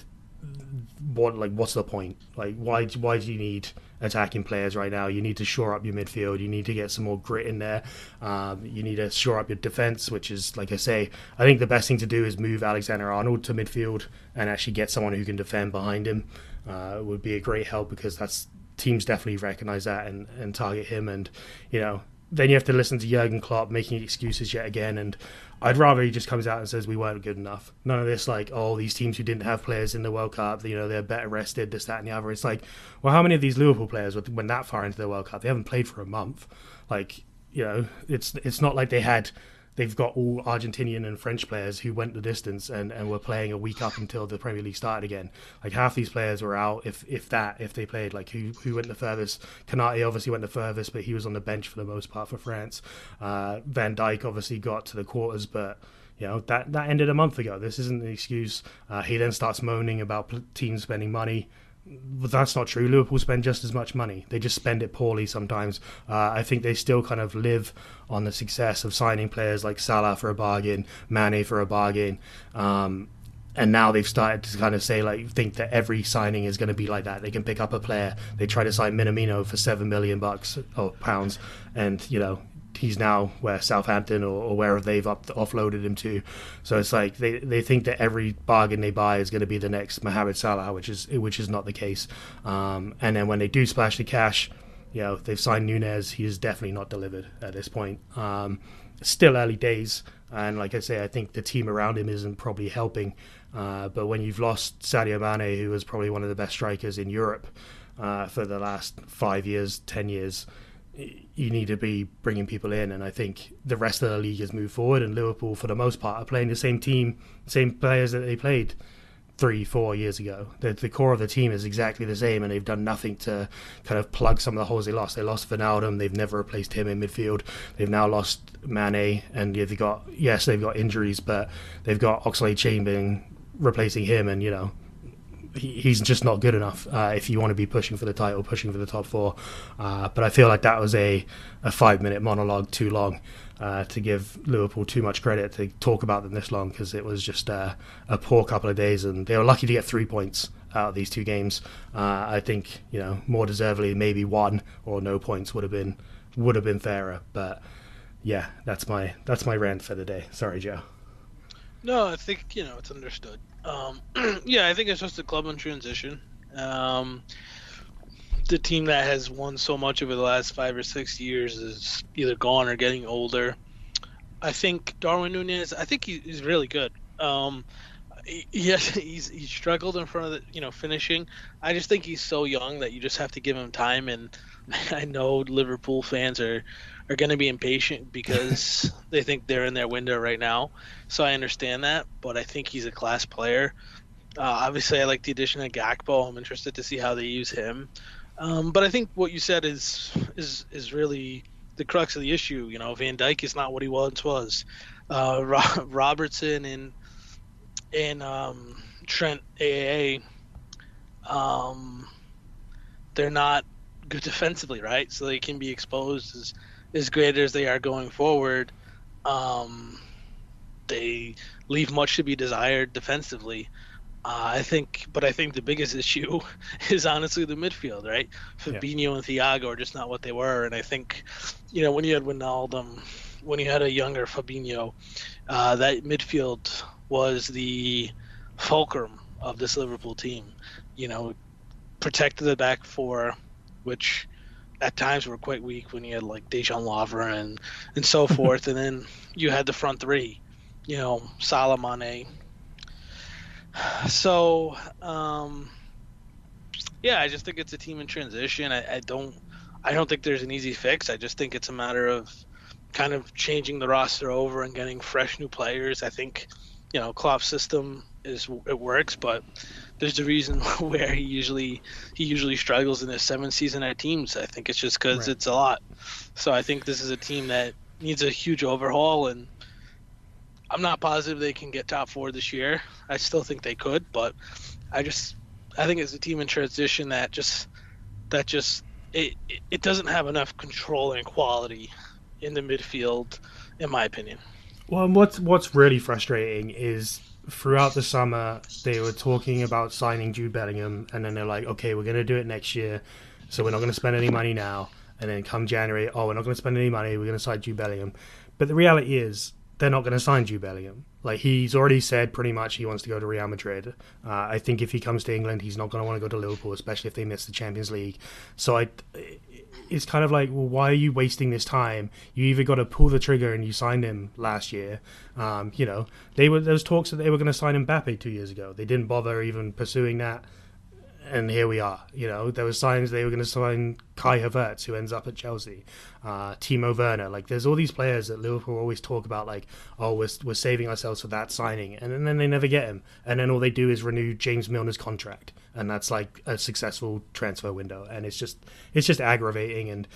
what like what's the point? Like why why do you need attacking players right now? You need to shore up your midfield. You need to get some more grit in there. Um, you need to shore up your defense, which is like I say. I think the best thing to do is move Alexander Arnold to midfield and actually get someone who can defend behind him. Uh, would be a great help because that's teams definitely recognize that and, and target him. And you know then you have to listen to Jurgen Klopp making excuses yet again. And I'd rather he just comes out and says we weren't good enough. None of this like, oh, these teams who didn't have players in the World Cup, you know, they're better rested, this, that, and the other. It's like, well, how many of these Liverpool players went that far into the World Cup? They haven't played for a month. Like, you know, it's it's not like they had they've got all Argentinian and French players who went the distance and, and were playing a week up until the Premier League started again. Like half these players were out, if if that, if they played. Like who who went the furthest? Konate obviously went the furthest, but he was on the bench for the most part for France. Uh, Van Dijk obviously got to the quarters, but you know that that ended a month ago. This isn't an excuse. Uh, he then starts moaning about teams spending money that's not true. Liverpool spend just as much money. They just spend it poorly sometimes. Uh, I think they still kind of live on the success of signing players like Salah for a bargain, Mane for a bargain. Um, and now they've started to kind of say like think that every signing is going to be like that. They can pick up a player. They try to sign Minamino for seven million bucks or pounds, and you know he's now where Southampton or, or wherever they've up, offloaded him to. So it's like they, they think that every bargain they buy is going to be the next Mohamed Salah, which is which is not the case. Um, and then when they do splash the cash, you know they've signed Nunez. He is definitely not delivered at this point. Um, still early days, and like I say, I think the team around him isn't probably helping. Uh, but when you've lost Sadio Mane, who was probably one of the best strikers in Europe uh, for the last five years, ten years you need to be bringing people in, and I think the rest of the league has moved forward, and Liverpool, for the most part, are playing the same team, same players that they played three, four years ago. The, the core of the team is exactly the same, and they've done nothing to kind of plug some of the holes they lost. They lost Wijnaldum, they've never replaced him in midfield. They've now lost Mane, and they've got yes, they've got injuries, but they've got Oxlade Chamberlain replacing him, and you know he's just not good enough uh, if you want to be pushing for the title, pushing for the top four. Uh, but I feel like that was a, a five minute monologue too long uh, to give Liverpool too much credit to talk about them this long because it was just a poor couple of days and they were lucky to get three points out of these two games. Uh, I think you know more deservedly maybe one or no points would have been would have been fairer. But yeah, that's my that's my rant for the day. Sorry, Joe. No, I think you know it's understood. Um, [CLEARS THROAT] yeah, I think it's just a club in transition. Um, the team that has won so much over the last five or six years is either gone or getting older. I think Darwin Nunez. I think he, he's really good. Um, yes, [LAUGHS] he's he struggled in front of the you know finishing. I just think he's so young that you just have to give him time. And [LAUGHS] I know Liverpool fans are are going to be impatient because [LAUGHS] they think they're in their window right now. So I understand that, but I think he's a class player. Uh, obviously, I like the addition of Gakpo. I'm interested to see how they use him. Um, but I think what you said is is is really the crux of the issue. You know, Van Dijk is not what he once was. Uh, Robertson and and um, Trent AAA, um, they're not good [LAUGHS] defensively, right? So they can be exposed as as great as they are going forward. Um, they leave much to be desired defensively. Uh, I think, but I think the biggest [LAUGHS] issue is honestly the midfield, right? Fabinho yeah. and Thiago are just not what they were, and I think, you know, when you had Wijnaldum, when you had a younger Fabinho, uh, that midfield was the fulcrum of this Liverpool team. You know, protected the back four, which at times were quite weak when you had like Dejan Lovren and and so [LAUGHS] forth, and then you had the front three, you know, Salah, Mane, [SIGHS] so, um, yeah, I just think it's a team in transition. I, I, don't, I don't think there's an easy fix. I just think it's a matter of kind of changing the roster over and getting fresh new players. I think, you know, Klopp's system is it works, but there's a reason [LAUGHS] where he usually he usually struggles in his seventh season at teams. I think it's just because right. it's a lot. So I think this is a team that needs a huge overhaul and I'm not positive they can get top four this year. I still think they could, but I just I think it's a team in transition that just that just it it doesn't have enough control and quality in the midfield, in my opinion. Well, what's what's really frustrating is throughout the summer they were talking about signing Jude Bellingham, and then they're like, okay, we're gonna do it next year, so we're not gonna spend any money now. And then come January, oh, we're not gonna spend any money, we're gonna sign Jude Bellingham. But the reality is, they're not going to sign Jude Bellingham. Like he's already said, pretty much he wants to go to Real Madrid. Uh, I think if he comes to England, he's not going to want to go to Liverpool, especially if they miss the Champions League. So I, it's kind of like, well, why are you wasting this time? You either got to pull the trigger and you signed him last year. Um, you know, they were those talks that they were going to sign Mbappe two years ago. They didn't bother even pursuing that and here we are. You know, there were signs they were going to sign Kai Havertz, who ends up at Chelsea, uh, Timo Werner. Like, there's all these players that Liverpool always talk about, like, oh, we're, we're saving ourselves for that signing, and then they never get him. And then all they do is renew James Milner's contract, and that's like a successful transfer window. And it's just, it's just aggravating. And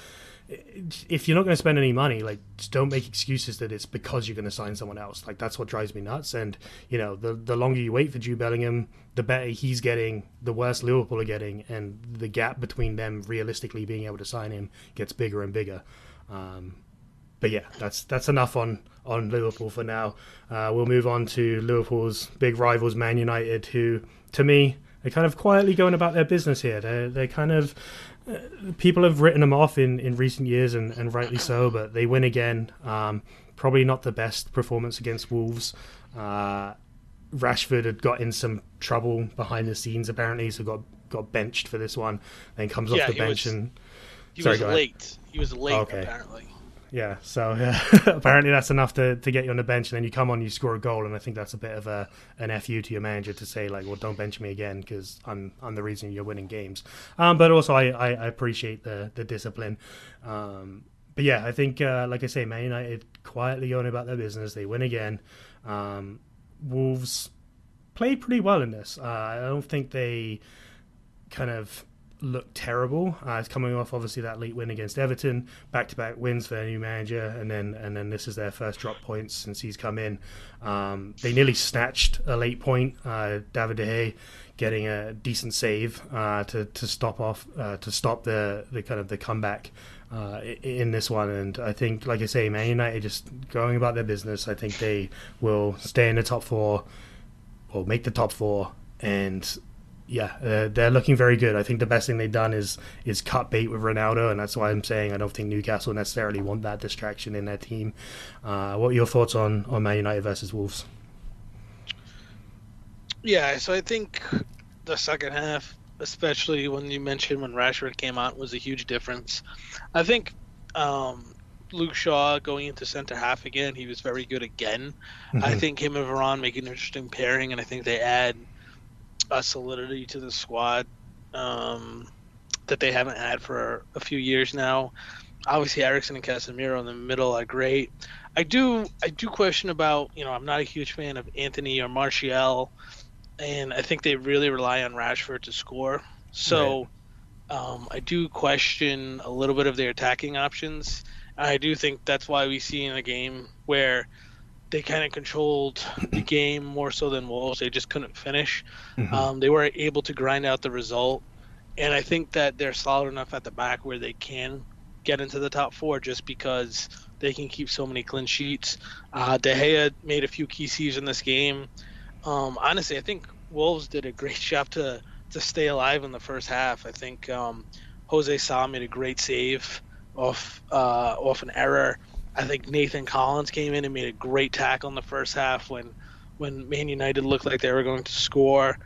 if you're not going to spend any money, like don't make excuses that it's because you're going to sign someone else. Like that's what drives me nuts. And you know, the the longer you wait for Jude Bellingham, the better he's getting, the worse Liverpool are getting, and the gap between them realistically being able to sign him gets bigger and bigger. Um, but yeah, that's that's enough on on Liverpool for now. Uh, we'll move on to Liverpool's big rivals, Man United, who to me they're kind of quietly going about their business here. They're they're kind of people have written them off in, in recent years, and, and rightly so. But they win again. Um, probably not the best performance against Wolves. Uh, Rashford had got in some trouble behind the scenes apparently, so got got benched for this one. Then comes yeah, off the bench was, and he Sorry, was late. He was late okay. apparently yeah. So uh, [LAUGHS] apparently that's enough to, to get you on the bench, and then you come on, you score a goal, and I think that's a bit of a an fu to your manager to say like, well, don't bench me again because I'm I'm the reason you're winning games. Um, but also I, I, I appreciate the the discipline. Um, but yeah, I think uh, like I say, Man United quietly going about their business. They win again. Um, Wolves played pretty well in this. Uh, I don't think they kind of look terrible. Uh, it's coming off obviously that late win against Everton, back to back wins for their new manager, and then and then this is their first drop points since he's come in. Um, they nearly snatched a late point. Uh, David De Gea getting a decent save uh, to to stop off uh, to stop the the kind of the comeback. Uh, in this one, and I think, like I say, Man United just going about their business. I think they will stay in the top four, or make the top four, and yeah, uh, they're looking very good. I think the best thing they've done is is cut bait with Ronaldo, and that's why I'm saying I don't think Newcastle necessarily want that distraction in their team. Uh, what are your thoughts on on Man United versus Wolves? Yeah, so I think the second half, especially when you mentioned when Rashford came out, was a huge difference. I think um, Luke Shaw going into center half again, he was very good again. Mm-hmm. I think him and Varane make an interesting pairing, and I think they add a solidity to the squad um, that they haven't had for a few years now. Obviously, Eriksen and Casemiro in the middle are great. I do I do question about you know I'm not a huge fan of Antony or Martial, and I think they really rely on Rashford to score. So right. um, I do question a little bit of their attacking options. I do think that's why we see in a game where they kind of controlled the game more so than Wolves. They just couldn't finish. Mm-hmm. Um, they were able to grind out the result, and I think that they're solid enough at the back where they can get into the top four just because they can keep so many clean sheets. Uh, De Gea made a few key saves in this game. Um, honestly, I think Wolves did a great [LAUGHS] job to to stay alive in the first half. I think um, Jose Sa made a great save off uh, off an error. I think Nathan Collins came in and made a great tackle in the first half when when Man United looked like they were going to score.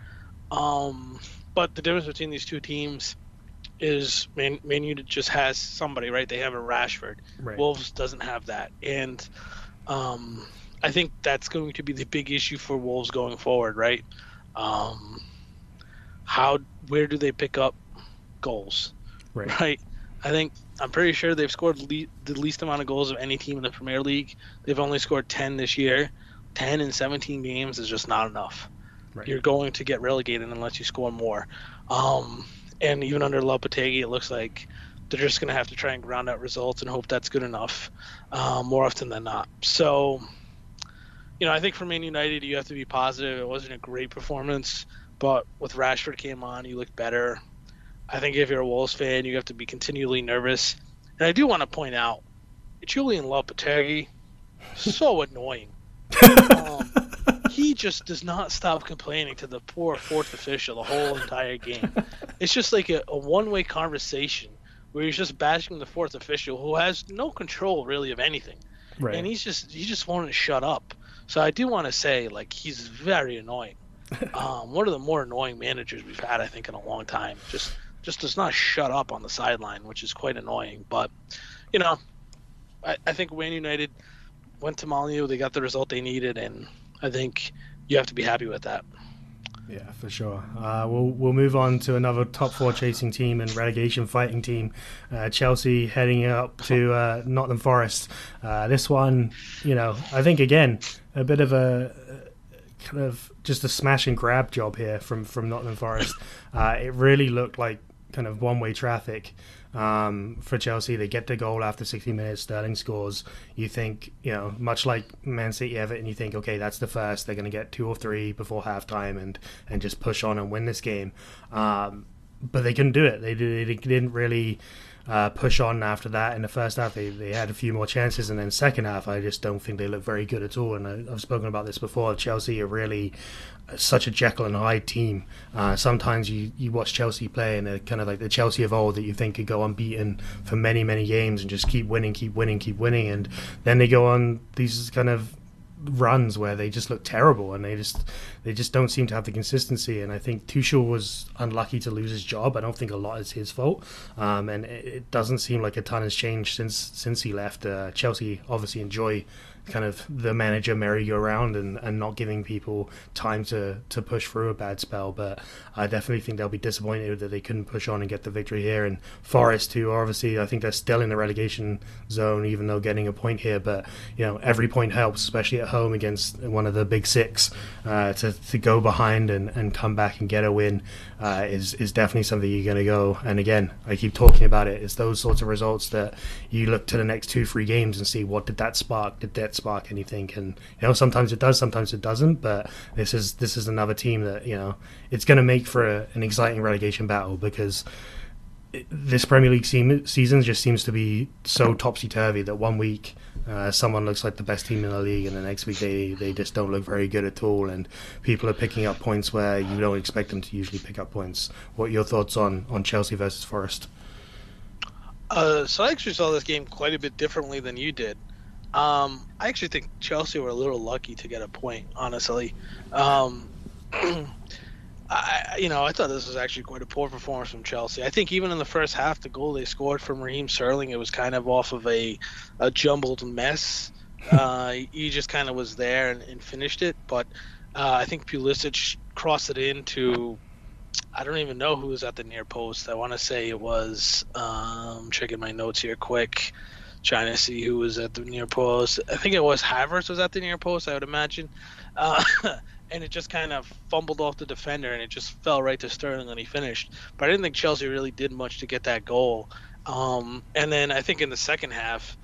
Um, but the difference between these two teams is Man, Man United just has somebody, right? They have a Rashford. Right. Wolves doesn't have that, and um, I think that's going to be the big issue for Wolves going forward, right? Um, how where do they pick up goals? Right. right? I think I'm pretty sure they've scored le- the least amount of goals of any team in the Premier League. They've only scored 10 this year. 10 in 17 games is just not enough. Right. You're going to get relegated unless you score more. Um, and even under Lopetegui, it looks like they're just going to have to try and ground out results and hope that's good enough uh, more often than not. So, you know, I think for Man United, you have to be positive. It wasn't a great performance, but with Rashford came on, you looked better. I think if you're a Wolves fan, you have to be continually nervous. And I do want to point out, Julen Lopetegui, so [LAUGHS] annoying. [LAUGHS] Um, he just does not stop complaining to the poor fourth official the whole entire game. It's just like a, a one-way conversation where he's just bashing the fourth official who has no control really of anything. Right. And he's just he just to shut up. So I do want to say like he's very annoying. [LAUGHS] um, one of the more annoying managers we've had I think in a long time. Just just does not shut up on the sideline, which is quite annoying. But you know, I, I think Man United went to Molineux. They got the result they needed, and I think you have to be happy with that. Yeah, for sure. Uh, we'll we'll move on to another top four chasing team and relegation fighting team, uh, Chelsea heading up to uh, Nottingham Forest. Uh, this one, you know, I think again a bit of a kind of just a smash and grab job here from from Nottingham Forest. Uh, it really looked like kind of one way traffic um, for Chelsea. They get the goal after 60 minutes. Sterling scores. You think, you know, much like Man City, Everton, you think, okay, that's the first. They're going to get two or three before halftime and and just push on and win this game. Um, but they couldn't do it. They, they didn't really. Uh, push on after that. In the first half, they, they had a few more chances, and then second half, I just don't think they look very good at all. And I, have spoken about this before. Chelsea are really such a Jekyll and Hyde team. Uh, sometimes you, you watch Chelsea play and they're kind of like the Chelsea of old that you think could go unbeaten for many, many games and just keep winning, keep winning, keep winning. And then they go on these kind of runs where they just look terrible and they just they just don't seem to have the consistency. And I think Tuchel was unlucky to lose his job. I don't think a lot is his fault. Um, and it, it, doesn't seem like a ton has changed since since he left. Uh, Chelsea obviously enjoy kind of the manager merry-go-round and, and not giving people time to, to push through a bad spell. But I definitely think they'll be disappointed that they couldn't push on and get the victory here. And Forest, who obviously, I think they're still in the relegation zone, even though getting a point here. But, you know, every point helps, especially at home against one of the big six. Uh, to, to go behind and, and come back and get a win uh, is, is definitely something you're going to go. And again, I keep talking about it. It's those sorts of results that you look to the next two, three games and see what did that spark? Did that spark anything? And you know, sometimes it does, sometimes it doesn't. But this is this is another team that you know it's going to make for a, an exciting relegation battle because this Premier League season just seems to be so topsy turvy that one week uh, someone looks like the best team in the league, and the next week they, they just don't look very good at all, and people are picking up points where you don't expect them to usually pick up points. What are your thoughts on, on Chelsea versus Forest? Uh, so I actually saw this game quite a bit differently than you did. Um, I actually think Chelsea were a little lucky to get a point, honestly. Um, [CLEARS THROAT] I, you know, I thought this was actually quite a poor performance from Chelsea. I think even in the first half, the goal they scored from Raheem Sterling, it was kind of off of a, a jumbled mess. [LAUGHS] uh, he just kind of was there and, and finished it. But uh, I think Pulisic crossed it into, I don't even know who was at the near post. I want to say it was, um, checking my notes here quick, trying to see who was at the near post. I think it was Havertz was at the near post, I would imagine. Uh, [LAUGHS] and it just kind of fumbled off the defender and it just fell right to Sterling and he finished. But I didn't think Chelsea really did much to get that goal. Um, and then I think in the second half,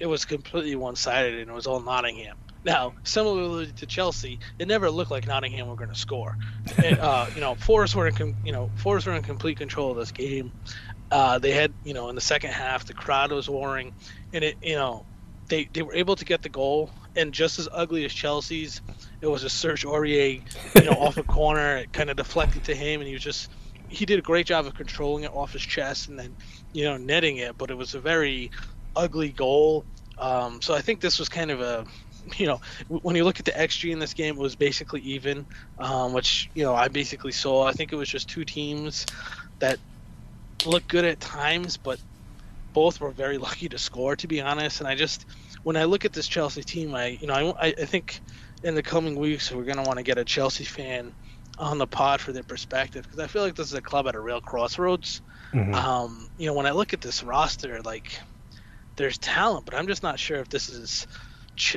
it was completely one sided and it was all Nottingham. Now, similarly to Chelsea, it never looked like Nottingham were going to score. It, uh, you know, Forest were in com- you know Forest were in complete control of this game. Uh, they had you know in the second half the crowd was roaring, and it you know they they were able to get the goal. And just as ugly as Chelsea's, it was a Serge Aurier, you know, off a [LAUGHS] corner, it kind of deflected to him, and he was just he did a great job of controlling it off his chest and then you know netting it. But it was a very ugly goal. Um, so I think this was kind of a you know, when you look at the XG in this game, it was basically even, um, which you know I basically saw. I think it was just two teams that looked good at times, but both were very [LAUGHS] lucky to score, to be honest. And I just, when I look at this Chelsea team, I you know I, I think in the coming weeks we're gonna want to get a Chelsea fan on the pod for their perspective because I feel like this is a club at a real crossroads. Mm-hmm. Um, you know, when I look at this roster, like there's talent, but I'm just not sure if this is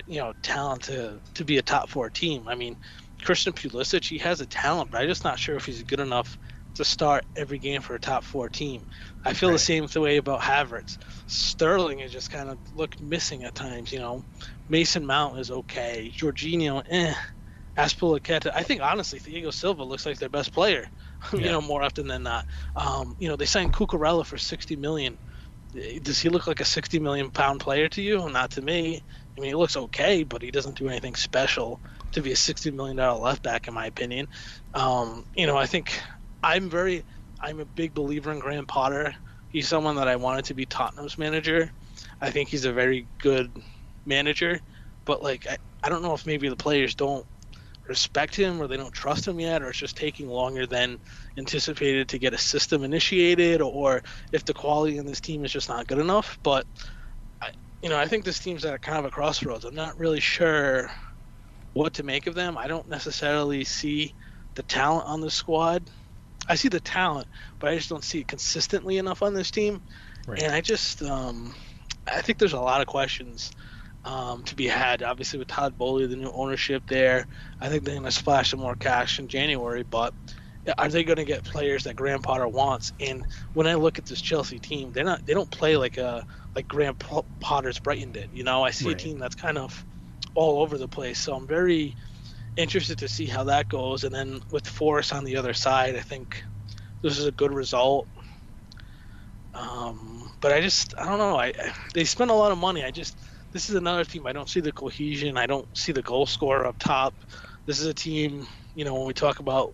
you know talent to to be a top four team. I mean, Christian Pulisic, he has a talent, but I'm just not sure if he's good enough to start every game for a top four team. I feel right. the same way about Havertz. Sterling has just kind of looked missing at times. You know, Mason Mount is okay. Jorginho, eh. Azpilicueta, I think honestly, Thiago Silva looks like their best player. [LAUGHS] Yeah. you know, more often than not. Um, you know, they signed Cucurella for 60 million. Does he look like a 60 million pound player to you? Not to me. I mean, he looks okay, but he doesn't do anything special to be a sixty million dollar left back, in my opinion. Um, you know, I think I'm very, I'm a big believer in Graham Potter. He's someone that I wanted to be Tottenham's manager. I think he's a very good manager, but like I, I don't know if maybe the players don't respect him or they don't trust him yet, or it's just taking longer than anticipated to get a system initiated, or if the quality in this team is just not good enough. But you know, I think this team's at kind of a crossroads. I'm not really sure what to make of them. I don't necessarily see the talent on the squad. I see the talent, but I just don't see it consistently enough on this team. Right. And I just, um, I think there's a lot of questions um, to be had. Obviously, with Todd Boehly, the new ownership there, I think they're going to splash some more cash in January. But are they going to get players that Graham Potter wants? And when I look at this Chelsea team, they're not. They don't play like a like Graham Potter's Brighton did. You know, I see right. a team that's kind of all over the place. So I'm very interested to see how that goes. And then with Forest on the other side, I think this is a good result. Um, but I just I don't know. I, I they spent a lot of money. I just this is another team. I don't see the cohesion. I don't see the goal scorer up top. This is a team. You know, when we talk about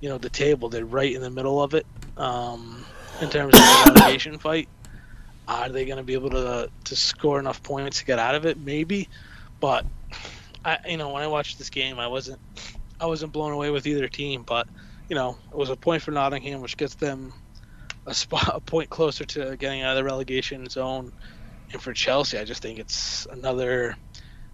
you know the table, they're right in the middle of it um, in terms of the relegation fight. Are they going to be able to to score enough points to get out of it? Maybe, but I you know when I watched this game, I wasn't I wasn't blown away with either team. But you know it was a point for Nottingham, which gets them a spot a point closer to getting out of the relegation zone. And for Chelsea, I just think it's another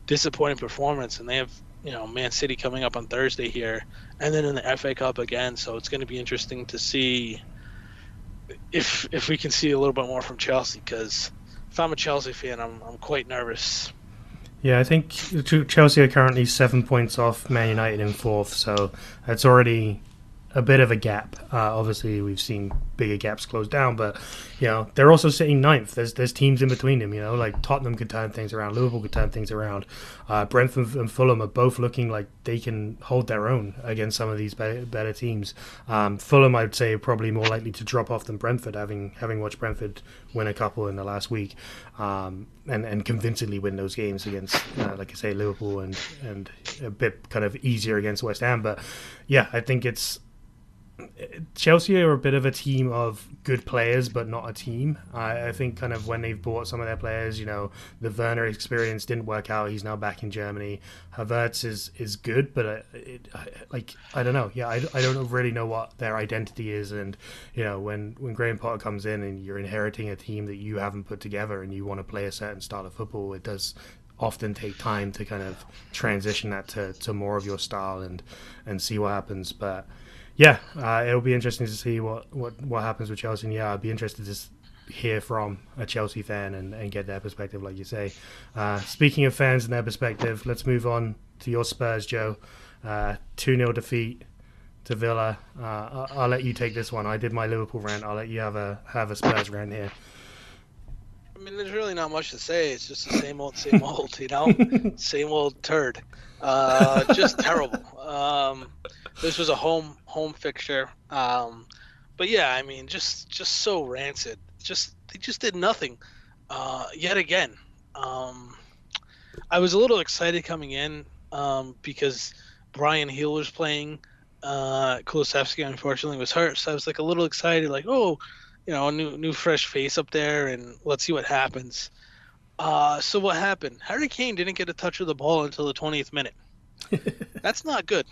disappointing performance, and they have you know Man City coming up on Thursday here, and then in the FA Cup again. So it's going to be interesting to see if if we can see a little bit more from Chelsea, because if I'm a Chelsea fan, I'm I'm quite nervous. Yeah, I think Chelsea are currently seven points off Man United in fourth, so it's already a bit of a gap. Uh, obviously, we've seen bigger gaps close down, but you know they're also sitting ninth. There's there's teams in between them. You know, like Tottenham could turn things around, Liverpool could turn things around. Uh, Brentford and Fulham are both looking like they can hold their own against some of these better, better teams. Um, Fulham, I'd say, probably more likely to drop off than Brentford, having having watched Brentford win a couple in the last week, um, and and convincingly win those games against, uh, like I say, Liverpool and and a bit kind of easier against West Ham. But yeah, I think it's Chelsea are a bit of a team of good players, but not a team. I, I, think kind of when they've bought some of their players, you know, the Werner experience didn't work out. He's now back in Germany. Havertz is is good, but uh, it, like I don't know. Yeah, I, I don't really know what their identity is, and you know, when when Graham Potter comes in and you're inheriting a team that you haven't put together and you want to play a certain style of football, it does often take time to kind of transition that to, to more of your style and and see what happens. But yeah, uh, it'll be interesting to see what, what, what happens with Chelsea. And yeah, I'd be interested to hear from a Chelsea fan and, and get their perspective, like you say. Uh, speaking of fans and their perspective, let's move on to your Spurs, Joe. Uh, 2 0 defeat to Villa. Uh, I'll, I'll, let you take this one. I did my Liverpool rant. I'll let you have a have a Spurs rant here. I mean, there's really not much to say. It's just the same old, same [LAUGHS] old, you know, [LAUGHS] same old turd. Uh, just terrible. Um, this was a home home fixture. Um, but yeah, I mean, just just so rancid. Just they just did nothing. Uh, yet again. Um, I was a little excited coming in um, because Bryan Gil was playing. Uh, unfortunately was hurt, so I was like a little excited, like, oh, you know, a new new fresh face up there, and let's see what happens. Uh, so what happened? Harry Kane didn't get a touch of the ball until the 20th minute. [LAUGHS] That's not good.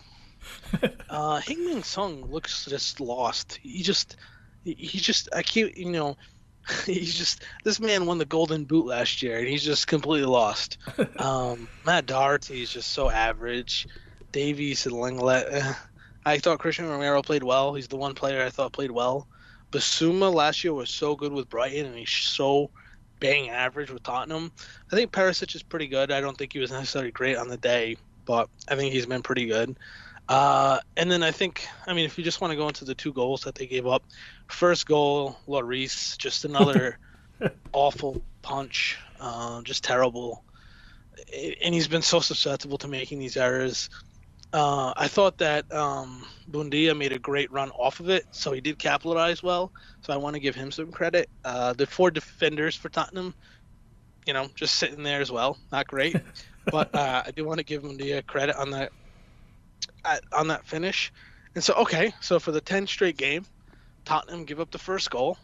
Uh, Heung-min looks just lost. He just, he just, I can't, you know, [LAUGHS] he's just this man won the Golden Boot last year, and he's just completely lost. [LAUGHS] Um, Matt Doherty is just so average. Davies and Lenglet. Eh. I thought Cristian Romero played well. He's the one player I thought played well. Bissouma last year was so good with Brighton, and he's so bang average with Tottenham. I think Perisic is pretty good. I don't think he was necessarily great on the day, but I think he's been pretty good. Uh, and then I think, I mean, if you just want to go into the two goals that they gave up, first goal, Lloris, just another [LAUGHS] awful punch, uh, just terrible. And he's been so susceptible to making these errors. Uh, I thought that um, Buendia made a great run off of it, so he did capitalize well. So I want to give him some credit. Uh, the four defenders for Tottenham, you know, just sitting there as well, not great. [LAUGHS] but uh, I do want to give Buendia credit on that on that finish. And so, okay, so for the 10 straight game, Tottenham give up the first goal.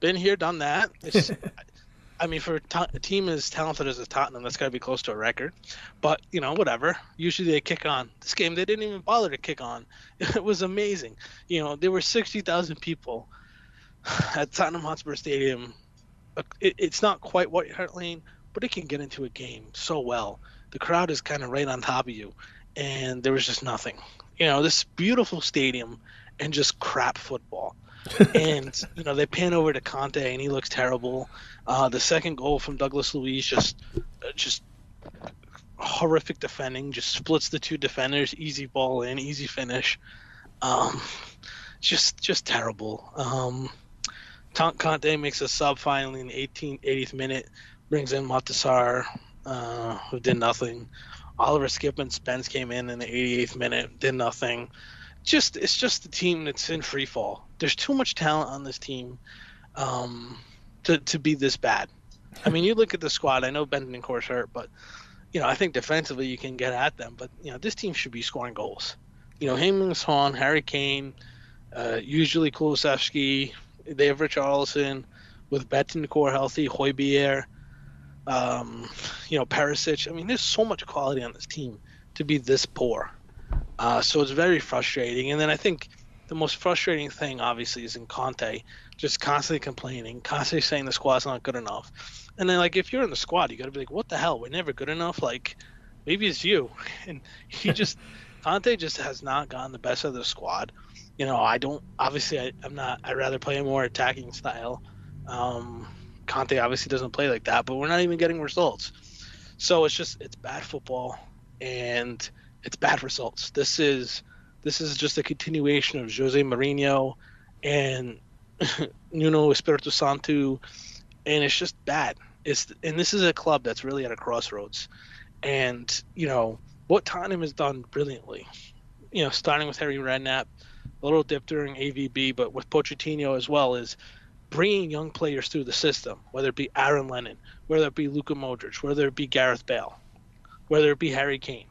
Been here, done that. [LAUGHS] I mean, for a team as talented as Tottenham, that's got to be close to a record. But, you know, whatever. Usually they kick on. This game, they didn't even bother to kick on. [LAUGHS] It was amazing. You know, there were 60,000 people [SIGHS] at Tottenham Hotspur Stadium. It, it's not quite White Hart Lane, but it can get into a game so well. The crowd is kind of right on top of you and there was just nothing. You know, this beautiful stadium and just crap football. [LAUGHS] and you know they pan over to Conte and he looks terrible. Uh, the second goal from Douglas Luiz just uh, just horrific defending, just splits the two defenders, easy ball in, easy finish. Um, just just terrible. Um, Conte makes a sub finally in the 18th, 80th minute, brings in Matar uh, who did nothing. Oliver Skipp and Spence came in in the 88th minute, did nothing. Just it's just the team that's in free fall. There's too much talent on this team um, to to be this bad. I mean, you look at the squad. I know Bentancur's hurt, but you know I think defensively you can get at them. But you know this team should be scoring goals. You know, Heung-min Son, Harry Kane, uh, usually Kulusevski. They have Richarlison with Bentancur healthy, Højbjerg um, you know, Perisic. I mean, there's so much quality on this team to be this poor. Uh, so it's very frustrating. And then I think the most frustrating thing, obviously, is in Conte, just constantly complaining, constantly saying the squad's not good enough. And then, like, if you're in the squad, you got to be like, what the hell? We're never good enough. Like, maybe it's you. [LAUGHS] And he [LAUGHS] just, Conte just has not gotten the best of the squad. You know, I don't, obviously, I, I'm not, I'd rather play a more attacking style. Um, Conte obviously doesn't play like that, but we're not even getting results. So it's just it's bad football and it's bad results. This is this is just a continuation of Jose Mourinho and [LAUGHS] Nuno Espirito Santo, and it's just bad. It's and this is a club that's really at a crossroads, and you know what Tottenham has done brilliantly. You know, starting with Harry Redknapp, a little dip during AVB, but with Pochettino as well is bringing young players through the system, whether it be Aaron Lennon, whether it be Luka Modric, whether it be Gareth Bale, whether it be Harry Kane.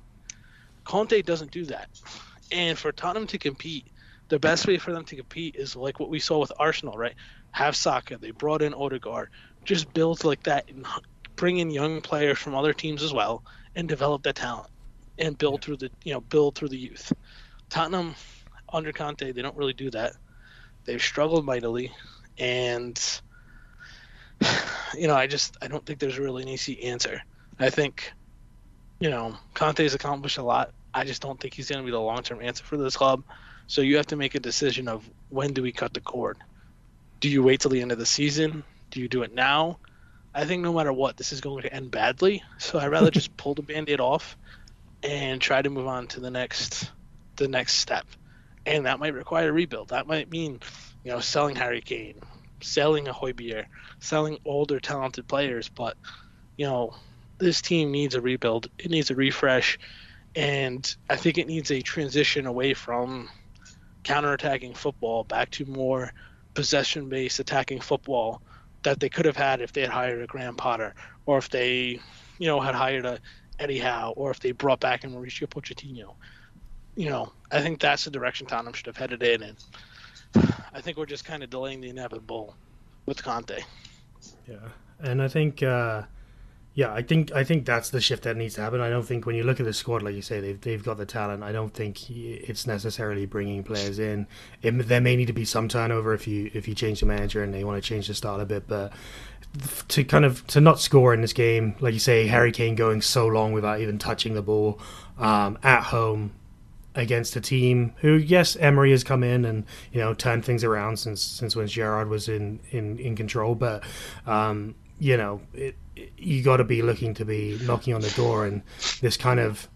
Conte doesn't do that. And for Tottenham to compete, the best way for them to compete is like what we saw with Arsenal, right? Have Saka, they brought in Odegaard, just build like that and bring in young players from other teams as well and develop that talent and build through the you know build through the youth. Tottenham under Conte, they don't really do that. They've struggled mightily and [SIGHS] you know, I just I don't think there's really an easy answer. I think, you know, Conte's accomplished a lot. I just don't think he's going to be the long term answer for this club. So you have to make a decision of when do we cut the cord? Do you wait till the end of the season? Do you do it now? I think no matter what, this is going to end badly. So I'd rather just [LAUGHS] pull the band-aid off and try to move on to the next the next step. And that might require a rebuild. That might mean, you know, selling Harry Kane, selling a Højbjerg, selling older talented players, but you know, this team needs a rebuild. It needs a refresh, and I think it needs a transition away from counterattacking football back to more possession-based attacking football that they could have had if they had hired a Graham Potter or if they, you know, had hired a Eddie Howe or if they brought back a Mauricio Pochettino. You know, I think that's the direction Tottenham should have headed in, and I think we're just kind of delaying the inevitable with Conte. Yeah, and I think, uh, yeah, I think I think that's the shift that needs to happen. I don't think when you look at the squad, like you say, they've they've got the talent. I don't think it's necessarily bringing players in. It, there may need to be some turnover if you if you change the manager and they want to change the style a bit, but to kind of to not score in this game, like you say, Harry Kane going so long without even touching the ball um, at home against a team who, yes, Emery has come in and you know turned things around since since when Gerrard was in in, in control, but um, you know it, it, you got to be looking to be knocking on the door and this kind of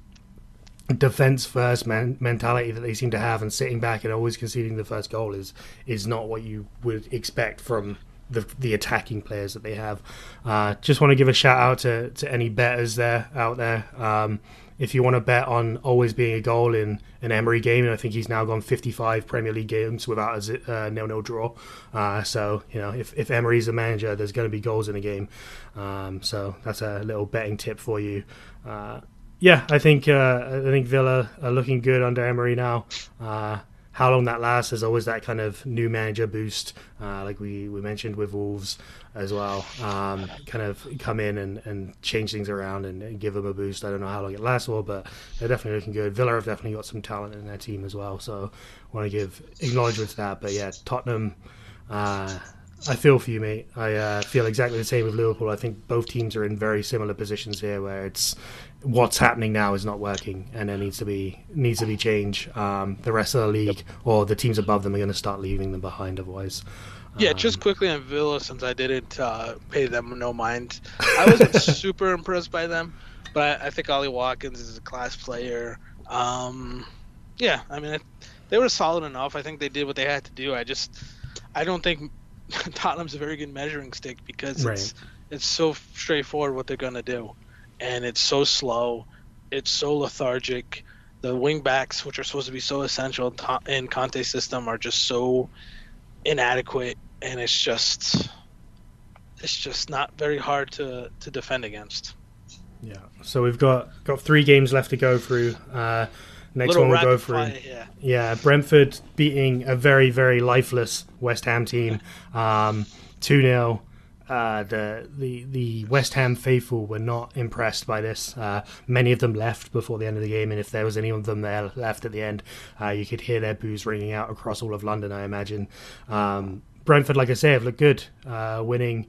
defense first mentality that they seem to have and sitting back and always conceding the first goal is is not what you would expect from the the attacking players that they have. Uh, just want to give a shout out to, to any betters there out there. Um, if you want to bet on always being a goal in an Emery game, and I think he's now gone 55 Premier League games without a uh, nil-nil draw. Uh, so you know, if if Emery's the manager, there's going to be goals in a game. Um, so that's a little betting tip for you. Uh, yeah, I think uh, I think Villa are looking good under Emery now. How long that lasts, there's always that kind of new manager boost, uh, like we, we mentioned with Wolves as well. Um, kind of come in and, and change things around and, and, give them a boost. I don't know how long it lasts for, but they're definitely looking good. Villa have definitely got some talent in their team as well, so I want to give acknowledgement to that. But yeah, Tottenham. Uh, I feel for you, mate. I uh, feel exactly the same with Liverpool. I think both teams are in very similar positions here, where it's what's happening now is not working, and there needs to be needs to be change. Um, the rest of the league or the teams above them are going to start leaving them behind otherwise. Yeah, um, just quickly on Villa, since I didn't uh, pay them no mind. I wasn't [LAUGHS] super impressed by them, but I, I, think Ollie Watkins is a class player. Um, yeah, I mean, they were solid enough. I think they did what they had to do. I just, I don't think [LAUGHS] Tottenham's a very good measuring stick because right. it's it's so straightforward what they're gonna do and it's so slow. It's so lethargic. The wing backs, which are supposed to be so essential in Conte's system, are just so inadequate, and it's just it's just not very hard to to defend against. Yeah. So we've got got three games left to go through. Uh, next Little one we'll go through. Fire, yeah. yeah, Brentford beating a very very lifeless West Ham team, um, two um, 0 uh, the the the West Ham faithful were not impressed by this. Uh, many of them left before the end of the game, and if there was any of them there left at the end, uh, you could hear their boos ringing out across all of London. I imagine. Um, Brentford, like I say, have looked good, uh, winning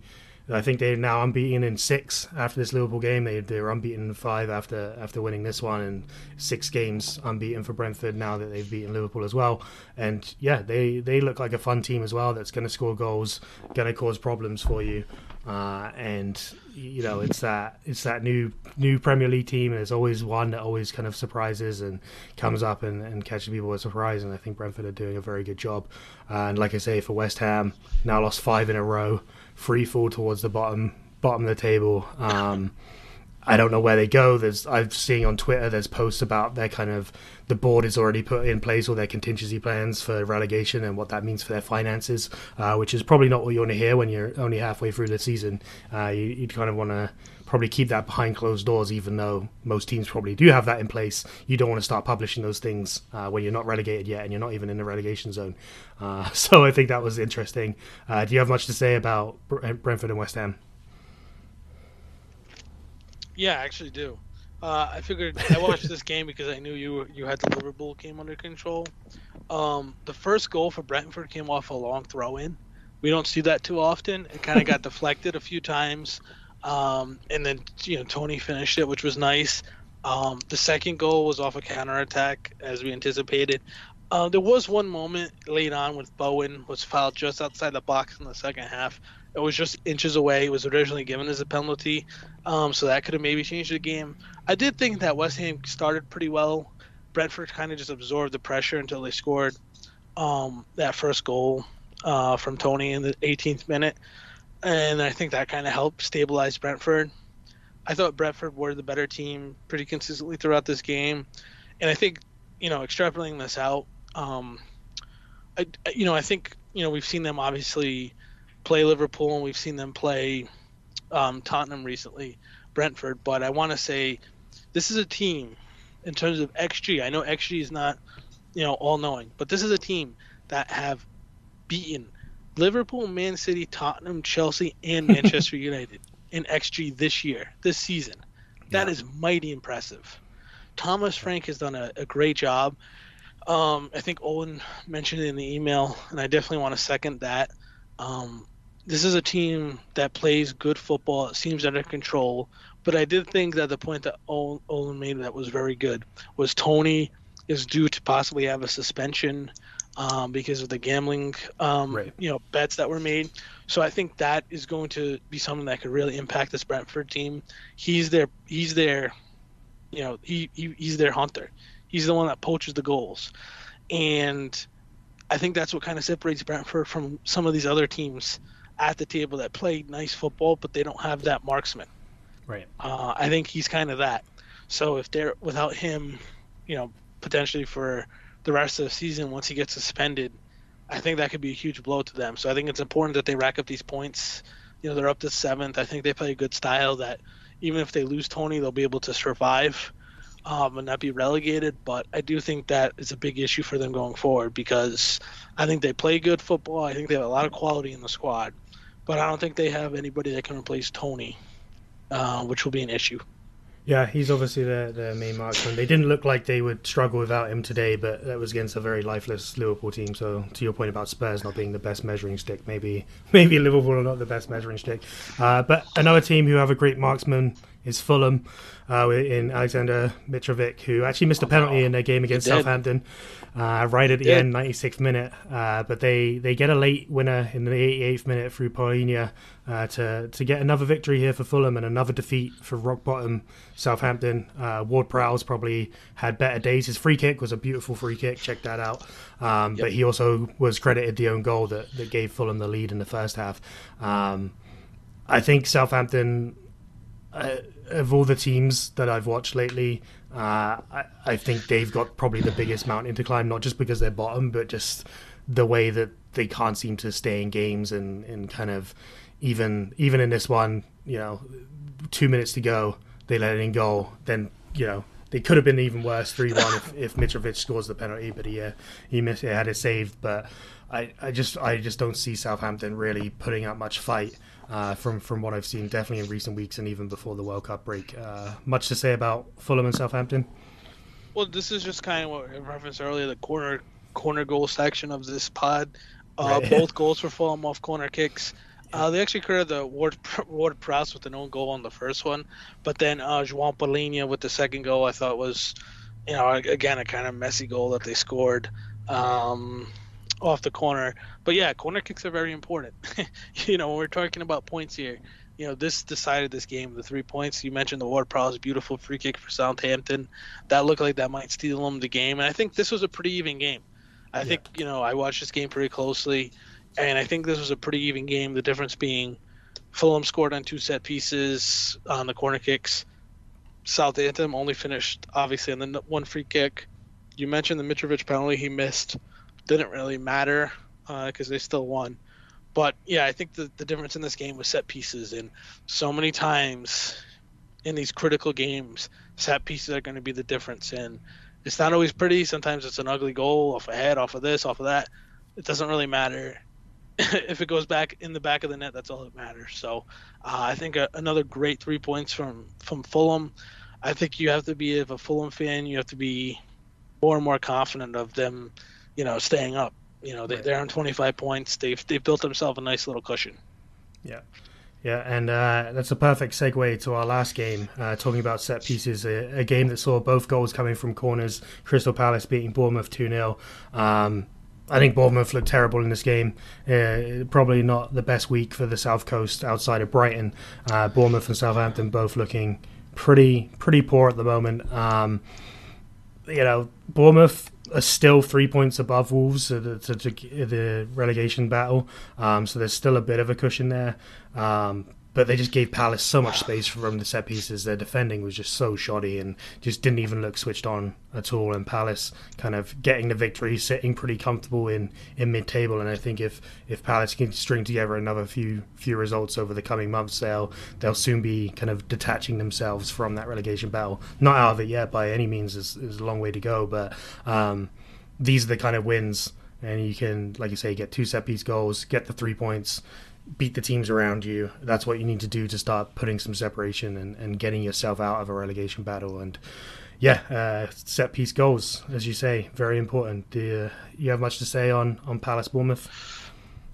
I think they're now unbeaten in six after this Liverpool game. They they're unbeaten in five after after winning this one, and six games unbeaten for Brentford now that they've beaten Liverpool as well. And yeah, they they look like a fun team as well. That's going to score goals, going to cause problems for you. Uh, and you know it's that it's that new new Premier League team, there's always one that always kind of surprises and comes up and, and catches people by surprise. And I think Brentford are doing a very good job. Uh, and like I say, for West Ham, now lost five in a row free fall towards the bottom bottom of the table. Um, I don't know where they go. There's I've seen on Twitter there's posts about their kind of the board is already put in place all their contingency plans for relegation and what that means for their finances, uh, which is probably not what you want to hear when you're only halfway through the season. Uh, you, would kind of want to probably keep that behind closed doors, even though most teams probably do have that in place. You don't want to start publishing those things uh, when you're not relegated yet and you're not even in the relegation zone. Uh, [LAUGHS] so I think that was interesting. Uh, do you have much to say about Brentford and West Ham? Yeah, I actually do. Uh, I figured I watched this [LAUGHS] game because I knew you you had the Liverpool game under control. Um, the first goal for Brentford came off a long throw in. We don't see that too often. It kind of got [LAUGHS] deflected a few times. Um, and then you know Toney finished it, which was nice. Um, the second goal was off a counter attack, as we anticipated. Uh, there was one moment late on with Bowen was fouled just outside the box in the second half. It was just inches away. It was originally given as a penalty, um, so that could have maybe changed the game. I did think that West Ham started pretty well. Brentford kind of just absorbed the pressure until they scored um, that first goal. uh, from Toney in the 18th minute, and I think that kind of helped stabilize Brentford. I thought Brentford were the better team pretty consistently throughout this game, and I think you know extrapolating this out, um, I you know I think you know we've seen them obviously play Liverpool and we've seen them play um, Tottenham recently, Brentford, but I want to say this is a team in terms of XG. I know XG is not you know all knowing, but this is a team that have beaten Liverpool, Man City, Tottenham, Chelsea, and [LAUGHS] Manchester United in XG this year, this season. That yeah. is mighty impressive. Thomas Frank has done a, a great job. Um, I think Owen mentioned it in the email, and I definitely want to second that. Um, this is a team that plays good football. It seems under control. But I did think that the point that Owen made that was very good was Toney is due to possibly have a suspension um, because of the gambling, um, right. you know, bets that were made. So I think that is going to be something that could really impact this Brentford team. He's their, he's their, you know, he, he he's their hunter. He's the one that poaches the goals, and I think that's what kind of separates Brentford from some of these other teams at the table that play nice football, but they don't have that marksman. Right. Uh, I think he's kind of that. So if they're without him, you know, potentially for the rest of the season once he gets suspended, I think that could be a huge blow to them. So I think it's important that they rack up these points. You know, they're up to seventh. I think they play a good style that even if they lose Toney, they'll be able to survive um, and not be relegated. But I do think that is a big issue for them going forward because I think they play good football. I think they have a lot of quality in the squad, but I don't think they have anybody that can replace Toney, uh, which will be an issue. Yeah, he's obviously the, the main marksman. They didn't look like they would struggle without him today, but that was against a very lifeless Liverpool team. So, to your point about Spurs not being the best measuring stick, maybe [LAUGHS] maybe Liverpool are not the best measuring stick. Uh, but another team who have a great marksman is Fulham uh, in Aleksandar Mitrovic, who actually missed a penalty in their game against Southampton uh, right at the end, 96th minute. Uh, but they, they get a late winner in the 88th minute through Palhinha uh, to, to get another victory here for Fulham and another defeat for rock bottom Southampton. Uh, Ward Prowse probably had better days. His free kick was a beautiful free kick. Check that out. Um, yep. But he also was credited the own goal that, that gave Fulham the lead in the first half. Um, I think Southampton uh, of all the teams that I've watched lately, uh, I, I, think they've got probably the biggest mountain to climb, not just because they're bottom, but just the way that they can't seem to stay in games and, and kind of even even in this one, you know, two minutes to go, they let it in goal. Then you know they could have been even worse, three one if, if Mitrovic scores the penalty, but he uh, he missed, it, had it saved. But I, I just I just don't see Southampton really putting up much fight uh, from from what I've seen, definitely in recent weeks and even before the World Cup break. Uh, much to say about Fulham and Southampton. Well, this is just kind of what I referenced earlier, the corner corner goal section of this pod. Uh, right. [LAUGHS] Both goals were Fulham off corner kicks. Uh, they actually created the Ward [LAUGHS] Ward Prowse with an own goal on the first one, but then uh, João Palhinha with the second goal, I thought was, you know, again a kind of messy goal that they scored. Um, off the corner. But yeah, corner kicks are very important. [LAUGHS] you know, when we're talking about points here, you know, this decided this game. The three points you mentioned, the Ward Prowse beautiful free kick for Southampton, that looked like that might steal them the game. And I think this was a pretty even game. I yeah. think you know I watched this game pretty closely, and I think this was a pretty even game. The difference being, Fulham scored on two set pieces on the corner kicks. Southampton only finished obviously on the one free kick. You mentioned the Mitrovic penalty he missed didn't really matter because uh, they still won. But yeah, I think the, the difference in this game was set pieces, and so many times in these critical games, set pieces are going to be the difference. And it's not always pretty. Sometimes it's an ugly goal off a head, off of this, off of that. It doesn't really matter. [LAUGHS] if it goes back in the back of the net, that's all that matters. So uh, I think a, another great three points from from Fulham. I think you have to be if a Fulham fan, you have to be more and more confident of them you know, staying up. You know, they, right. they're on 25 points. They've they've built themselves a nice little cushion. Yeah. Yeah, and uh, that's a perfect segue to our last game, uh, talking about set pieces, a, a, game that saw both goals coming from corners. Crystal Palace beating Bournemouth 2 0. Um, I think Bournemouth looked terrible in this game. Uh, probably not the best week for the South Coast outside of Brighton. Uh, Bournemouth and Southampton both looking pretty pretty poor at the moment. Um, you know, Bournemouth are still three points above Wolves to the, to, to the relegation battle. Um, so there's still a bit of a cushion there. Um, but they just gave Palace so much space from the set pieces. Their defending was just so shoddy and just didn't even look switched on at all. And Palace kind of getting the victory, sitting pretty comfortable in, in mid table. And I think if, if Palace can string together another few few results over the coming months, they'll they'll soon be kind of detaching themselves from that relegation battle. Not out of it yet by any means. There's, there's a long way to go, but um, these are the kind of wins. And you can, like you say, get two set piece goals, get the three points, beat the teams around you. That's what you need to do to start putting some separation and, and getting yourself out of a relegation battle. And yeah, uh, set piece goals, as you say, very important. Do you, you have much to say on, on Palace Bournemouth?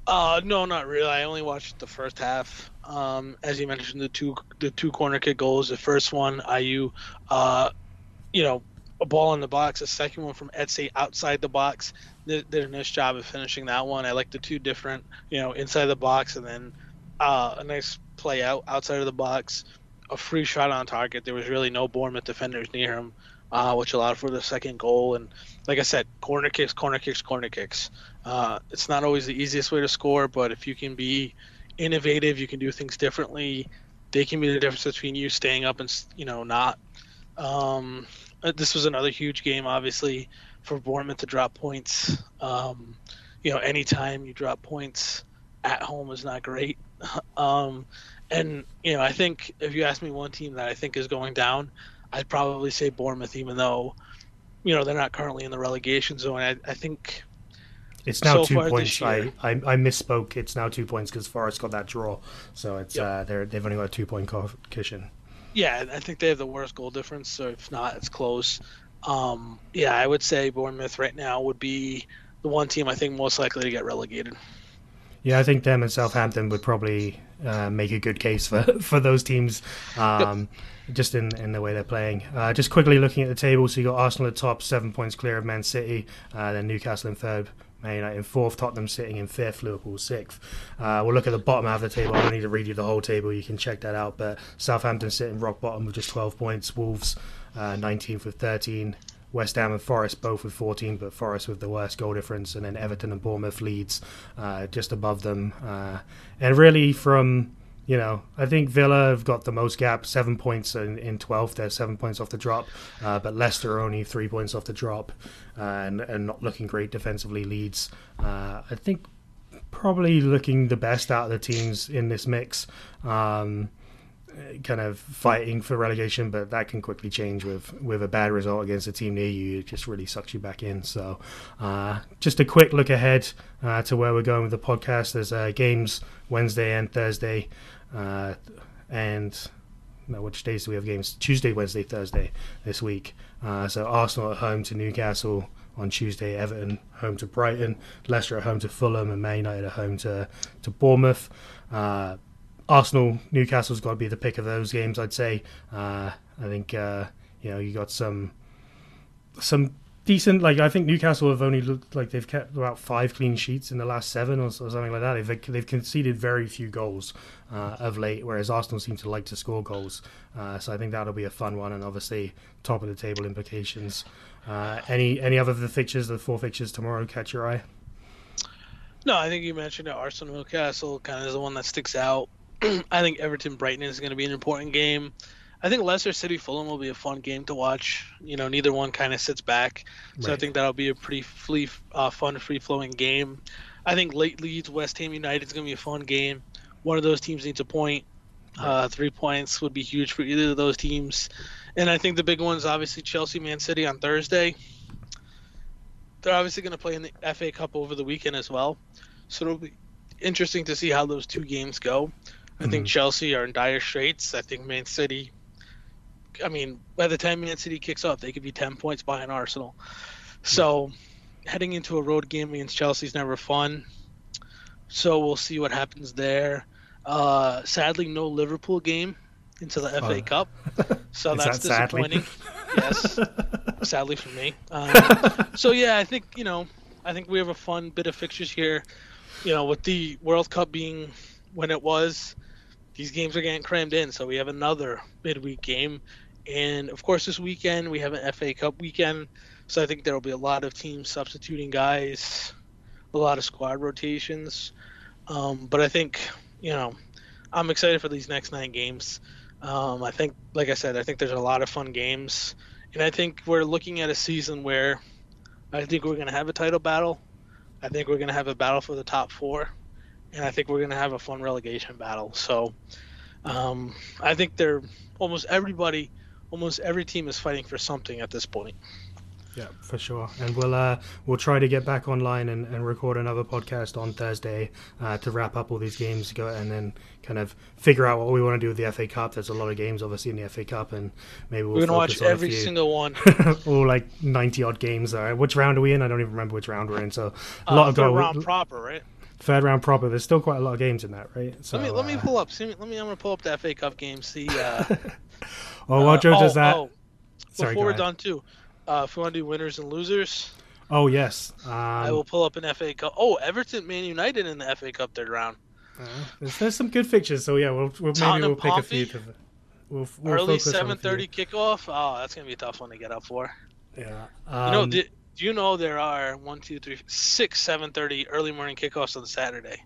Uh, no, not really. I only watched the first half. Um, as you mentioned, the two the two corner kick goals. The first one, Ayew, uh, you know, a ball in the box. a second one from Eze outside the box did, a nice job of finishing that one. I like the two different, you know, inside the box and then uh, a nice play out outside of the box, a free shot on target. There was really no Bournemouth defenders near him, uh, which allowed for the second goal. And like I said, corner kicks, corner kicks, corner kicks. Uh, it's not always the easiest way to score, but if you can be innovative, you can do things differently. They can be the difference between you staying up and you know not. Um, this was another huge game, obviously for Bournemouth to drop points. Um, you know, anytime you drop points at home is not great. [LAUGHS] um, and you know, I think if you ask me one team that I think is going down, I'd probably say Bournemouth, even though you know they're not currently in the relegation zone. I, I think it's now so two points. I, I, I misspoke. It's now two points because Forest got that draw, so it's yep. uh, they're they've only got a two point cushion. Yeah, I think they have the worst goal difference. So if not, it's close. Um, yeah, I would say Bournemouth right now would be the one team I think most likely to get relegated. Yeah, I think them and Southampton would probably uh, make a good case for, [LAUGHS] for those teams, um, yep. just in, in the way they're playing. Uh, just quickly looking at the table, so you got Arsenal at top, seven points clear of Man City, uh, then Newcastle in third, Man United in fourth, Tottenham sitting in fifth, Liverpool sixth. Uh, we'll look at the bottom half of the table. I don't need to read you the whole table. You can check that out. But Southampton sitting rock bottom with just 12 points. Wolves uh, 19th with 13. West Ham and Forest both with 14, but Forest with the worst goal difference, and then Everton and Bournemouth leads uh, just above them. Uh, and really, from you know, I think Villa have got the most gap, seven points in, in 12th. They're seven points off the drop, uh, but Leicester are only three points off the drop uh, and, and not looking great defensively. Leeds, uh, I think, probably looking the best out of the teams in this mix. Um, kind of fighting for relegation, but that can quickly change with with a bad result against a team near you. It just really sucks you back in. So, uh, just a quick look ahead uh, to where we're going with the podcast. There's uh, games Wednesday and Thursday, uh, and no, which days do we have games? Tuesday, Wednesday, Thursday this week. Uh, so Arsenal at home to Newcastle on Tuesday, Everton home to Brighton, Leicester at home to Fulham, and Man United at home to to Bournemouth. Arsenal Newcastle's got to be the pick of those games. I'd say. Uh, I think uh, you know you got some some decent. Like I think Newcastle have only looked like they've kept about five clean sheets in the last seven or, or something like that. They've they've conceded very few goals uh, of late, whereas Arsenal seem to like to score goals. Uh, so I think that'll be a fun one, and obviously top of the table implications. Uh, any any other of the fixtures, the four fixtures tomorrow catch your eye? No, I think you mentioned. Arsenal Newcastle kind of is the one that sticks out. [CLEARS THROAT] I think Everton Brighton is going to be an important game. I think Leicester City Fulham will be a fun game to watch. You know, neither one kind of sits back, so right. I think that'll be a pretty free, uh, fun, free flowing game. I think late Leeds West Ham United is going to be a fun game. One of those teams needs a point. Uh, three points would be huge for either of those teams. And I think the big one is obviously Chelsea Man City on Thursday. They're obviously going to play in the FA Cup over the weekend as well. So it'll be interesting to see how those two games go. I think mm-hmm. Chelsea are in dire straits. I think Man City. I mean, by the time Man City kicks off, they could be ten points behind Arsenal. So, heading into a road game against Chelsea is never fun. So we'll see what happens there. Uh, sadly, no Liverpool game into the FA uh, Cup, [LAUGHS] so that's that disappointing. yes, [LAUGHS] sadly for me. Um, [LAUGHS] so yeah, I think you know, I think we have a fun bit of fixtures here. You know, with the World Cup being when it was, these games are getting crammed in. So we have another midweek game, and of course this weekend we have an FA Cup weekend. So I think there will be a lot of teams substituting guys, a lot of squad rotations. Um, but I think, you know, I'm excited for these next nine games. Um, I think, like I said, I think there's a lot of fun games. And I think we're looking at a season where I think we're going to have a title battle. I think we're going to have a battle for the top four. And I think we're going to have a fun relegation battle. So um, I think they're almost everybody, almost every team is fighting for something at this point. Yeah, for sure. And we'll uh, we'll try to get back online and, and record another podcast on Thursday uh, to wrap up all these games, go and then kind of figure out what we want to do with the FA Cup. There's a lot of games, obviously, in the FA Cup, and maybe we'll We're gonna watch focus on a every single one. [LAUGHS] all like 90 odd games. Uh, which round are we in? I don't even remember which round we're in. So a Uh, lot of third go- round proper, right? Third round proper. There's still quite a lot of games in that, right? So let me let me uh, pull up. See, let me. I'm gonna pull up the FA Cup game. See. Uh, [LAUGHS] Oh, while Joe uh, does oh, that. oh, Sorry, before we're done too, uh, if we want to do winners and losers, Oh yes. Um, I will pull up an FA Cup. Oh, Everton, Man United in the FA Cup third round. uh, there's, there's some good fixtures. So yeah, we'll, we'll maybe we'll pick a few. To, we'll, we'll Early focus on a 7:30 kickoff. Oh, that's gonna be a tough one to get up for. Yeah. You know, Um, do, you know there are one, two, three, six 7:30 early morning kickoffs on Saturday?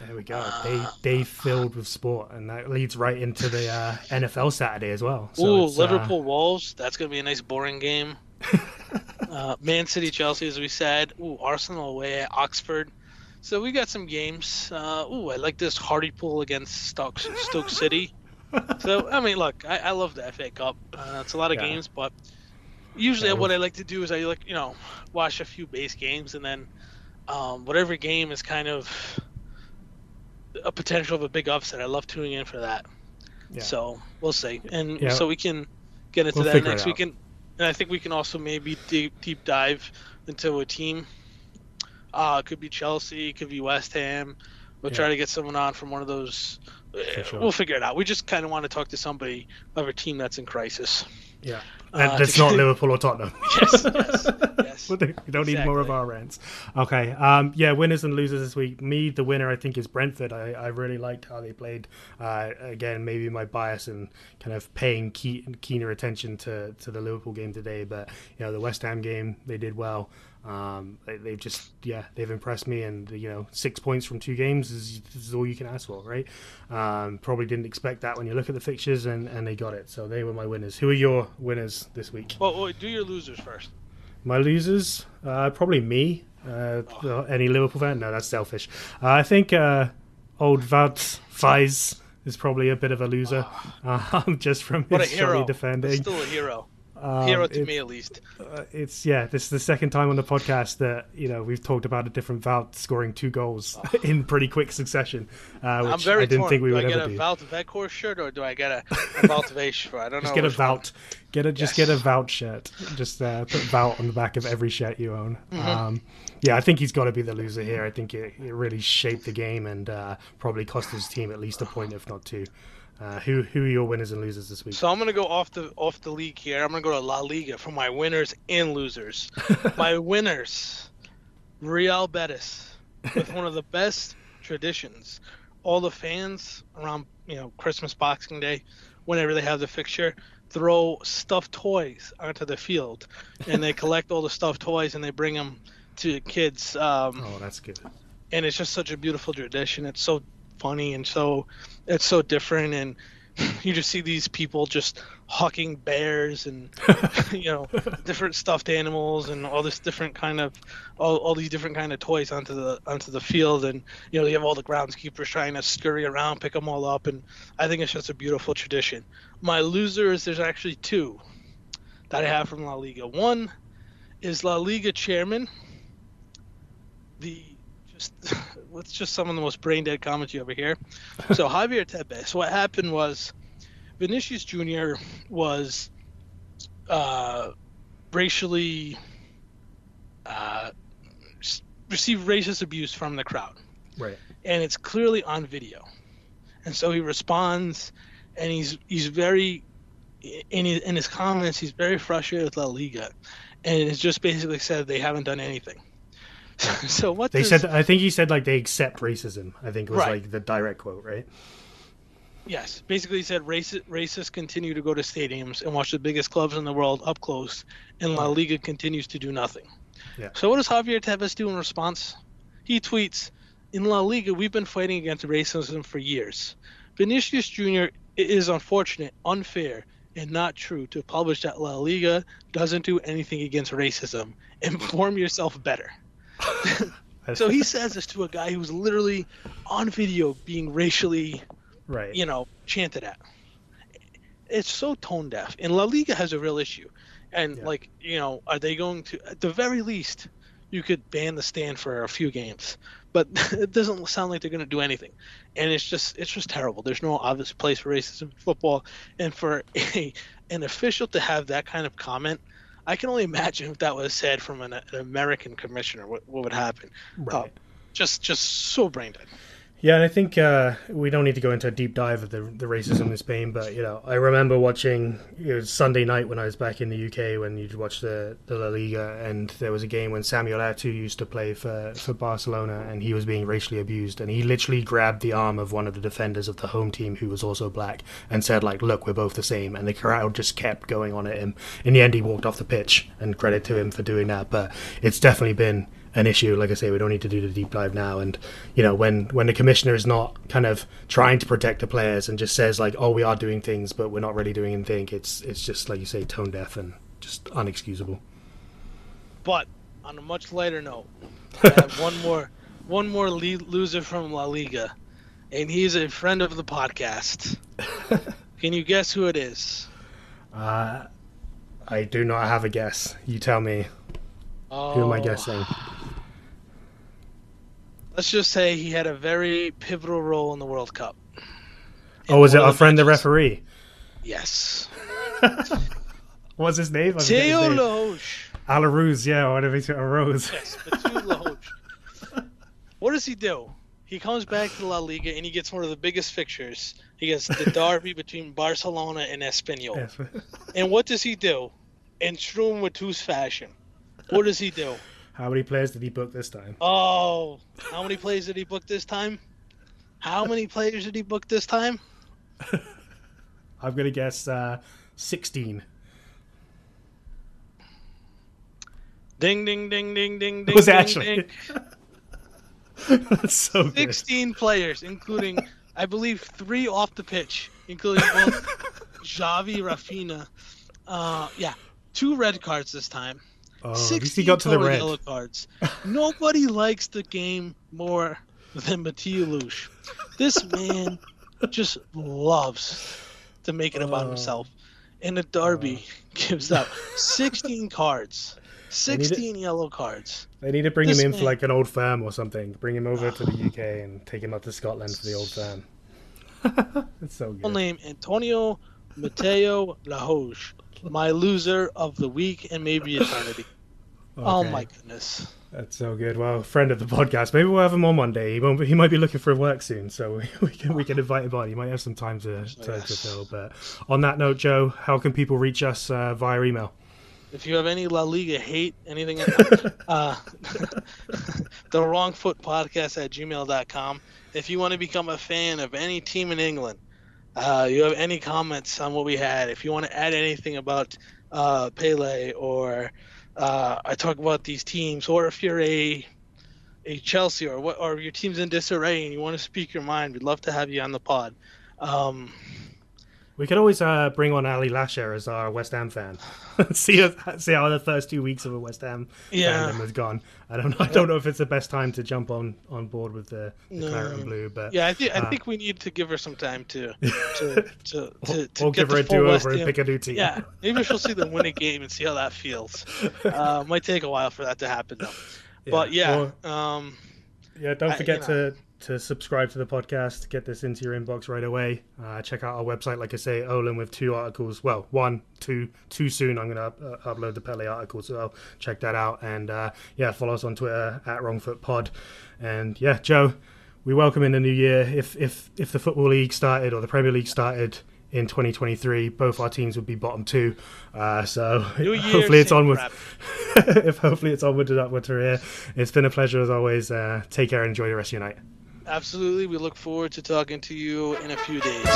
There we go. Day day filled with sport, and that leads right into the uh, NFL Saturday as well. So Ooh, uh, Liverpool Wolves. That's gonna be a nice boring game. [LAUGHS] uh, Man City Chelsea, as we said. Ooh, Arsenal away at Oxford. So we got some games. Uh, ooh, I like this Hartlepool against Stoke, Stoke City. [LAUGHS] So I mean, look, I, I love the FA Cup. Uh, it's a lot of Yeah. games, but usually Yeah, what I like to do is I like you know watch a few base games and then um, whatever game is kind of a potential of a big upset. I love tuning in for that. Yeah. So we'll see, and Yeah. so we can get into We'll that next out. week, and, and I think we can also maybe deep deep dive into a team. Uh, it could be Chelsea, it could be West Ham. We'll Yeah. try to get someone on from one of those. Uh, sure. We'll figure it out. We just kind of want to talk to somebody of a team that's in crisis. Yeah. Uh, And that's not [LAUGHS] Liverpool or Tottenham. [LAUGHS] Yes, yes, yes. [LAUGHS] we don't don't need more of our rants. Okay. Um, yeah, winners and losers this week. Me, the winner, I think, is Brentford. I, I really liked how they played. Uh, again, maybe my bias and kind of paying key, keener attention to, to the Liverpool game today. But, you know, the West Ham game, they did well. Um, they, they've just, yeah, they've impressed me. And, you know, six points from two games is, is all you can ask for, right? Um, probably didn't expect that when you look at the fixtures, and, and they got it. So they were my winners. Who are your winners this week? Well, wait, do your losers first. My losers, uh, probably me. Uh, well, any Liverpool fan? No, that's selfish. Uh, I think uh, old Wout Faes is probably a bit of a loser, [LAUGHS] um, just from What a his hero! defending. Still a hero. Um, hero to it- me, at least. uh, it's yeah. This is the second time on the podcast that you know we've talked about a different Wout scoring two goals [LAUGHS] in pretty quick succession, uh, which Oh. I'm very I didn't torn. think we do would I get ever a do. Wout Weghorst shirt or do I get a, [LAUGHS] a Vase shirt? I don't Just know. get a. Vout. Get a just Yes. get a Vout shirt. Just uh, put Vout on the back of every shirt you own. Mm-hmm. Um, yeah, I think he's got to be the loser here. I think it, it really shaped the game and uh, probably cost his team at least a point, if not two. Uh, who who are your winners and losers this week? So I'm gonna go off the off the league here. I'm gonna go to La Liga for my winners and losers. [LAUGHS] my winners, Real Betis, with one of the best traditions. All the fans around you know Christmas Boxing Day, whenever they have the fixture, throw stuffed toys onto the field, and they [LAUGHS] collect all the stuffed toys and they bring them to kids. Um, oh, that's good. and it's just such a beautiful tradition. It's so funny and so it's so different, and [LAUGHS] you just see these people just hawking bears and [LAUGHS] you know different stuffed animals and all this different kind of all, all these different kind of toys onto the onto the field, and you know you have all the groundskeepers trying to scurry around, pick them all up, and I think it's just a beautiful tradition. My losers, there's actually two that I have from La Liga. One is La Liga chairman the just [LAUGHS] what's just some of the most brain dead comments you ever hear. So [LAUGHS] Javier Tebas. So what happened was Vinicius Jr. was uh, racially uh, received racist abuse from the crowd, Right. and it's clearly on video. And so he responds, and he's he's very in his, in his comments he's very frustrated with La Liga, and it's just basically said they haven't done anything. [LAUGHS] so what They does- said I think he said like they accept racism. I think was Right. like the direct quote, right? Yes, basically he said racist, racists continue to go to stadiums and watch the biggest clubs in the world up close, and La Liga continues to do nothing. Yeah. So what does Javier Tebas do in response? He tweets, "In La Liga, we've been fighting against racism for years. Vinicius Jr. It is unfortunate, unfair, and not true to publish that La Liga doesn't do anything against racism. Inform yourself better." [LAUGHS] so he says this to a guy who's literally on video being racially right. you know, chanted at. It's so tone deaf, and La Liga has a real issue. And Yeah. like, you know, are they going to? At the very least, you could ban the stand for a few games, but [LAUGHS] it doesn't sound like they're going to do anything. And it's just, it's just terrible. There's no obvious place for racism in football, and for [LAUGHS] a an official to have that kind of comment. I can only imagine if that was said from an, an American commissioner, what, what would happen. Right. Uh, just, just so brain dead. Yeah, and I think uh, we don't need to go into a deep dive of the, the racism in Spain, but you know, I remember watching it was Sunday night when I was back in the UK when you'd watch the, the La Liga, and there was a game when Samuel Eto'o used to play for, for Barcelona, and he was being racially abused, and he literally grabbed the arm of one of the defenders of the home team who was also black and said like, "Look, we're both the same," and the crowd just kept going on at him. In the end, he walked off the pitch, and credit to him for doing that. But it's definitely been an issue. Like I say, we don't need to do the deep dive now. And you know, when when the commissioner is not kind of trying to protect the players and just says like, "Oh, we are doing things, but we're not really doing anything," it's it's just like you say, tone deaf and just unexcusable. But on a much lighter note, [LAUGHS] one more one more le- loser from La Liga, and he's a friend of the podcast. [LAUGHS] Can you guess who it is? Uh, I do not have a guess. You tell me. Oh, Who am I guessing? Let's just say he had a very pivotal role in the World Cup. Oh, was it our friend the referee? Yes. [LAUGHS] What's his name? I forget his Theo name. Loge. Yeah, or whatever. A rose. Yes, Loge. [LAUGHS] What does he do? He comes back to La Liga and he gets one of the biggest fixtures. He gets the derby [LAUGHS] between Barcelona and Espanyol. Yes. And what does he do? In true Matus fashion, what does he do? How many players did he book this time? Oh, how many plays did he book this time? How many players did he book this time? [LAUGHS] I'm gonna guess uh, 16. Ding, ding, ding, ding, ding, ding. Was it ding, actually? ding. [LAUGHS] That's so good. 16 players, including, I believe, three off the pitch, including both [LAUGHS] Javi, Raphinha. Uh, yeah, two red cards this time. Oh, 16 got to the red. yellow cards. Nobody [LAUGHS] likes the game more than Mathieu Lush. This [LAUGHS] man just loves to make it about Oh. himself. And the Derby uh. [LAUGHS] gives up 16 cards. need it- 16 yellow cards. They need to bring This him in man- for like an old firm or something. Bring him over to the UK [SIGHS] and take him up to Scotland for the old firm. It's so good. Full name Antonio Mateu Lahoz. My loser of the week and maybe eternity. [LAUGHS] Oh my goodness. That's so good. Well, friend of the podcast. Maybe we'll have him on one day. He won't. He might be looking for work soon, so [LAUGHS] we can we can invite him on. He might have some time to to, to Yes. fill. But on that note, Joe, how can people reach us uh, via email? If you have any La Liga hate, anything, [LAUGHS] uh, the wrong foot podcast at gmail.com. If you want to become a fan of any team in England, uh, you have any comments on what we had, if you want to add anything about uh, Pele or uh, I talk about these teams, or if you're a a Chelsea or what, or your team's in disarray and you want to speak your mind, we'd love to have you on the pod. Um, We could always uh, bring on Ali Lasher as our West Ham fan. [LAUGHS] see see how the first two weeks of a West Ham Yeah. fandom has gone. I don't know. I don't know if it's the best time to jump on, on board with the, the claret and blue, but yeah, I think I uh, think we need to give her some time to [LAUGHS] to to, to, to we'll get give her a do over and pick a new team. Yeah, maybe she'll see them win a game and see how that feels. [LAUGHS] Uh, might take a while for that to happen though. But yeah, Well, um, Yeah, don't I- forget you know. To to subscribe to the podcast. Get this into your inbox right away. Uh, check out our website, like I say, Eolan with two articles. Well, one, two, too soon. I'm gonna up, uh, upload the Pele article, so I'll check that out. And uh, yeah, follow us on Twitter at WrongFootPod. And yeah, Joe, we welcome in the new year. If if if the football league started or the Premier League started. In 2023, both our teams would be bottom two. Uh, so [LAUGHS] hopefully it's onward. [LAUGHS] if hopefully it's onward and upward to here. It's been a pleasure as always. Uh, take care and enjoy the rest of your night. Absolutely. We look forward to talking to you in a few days.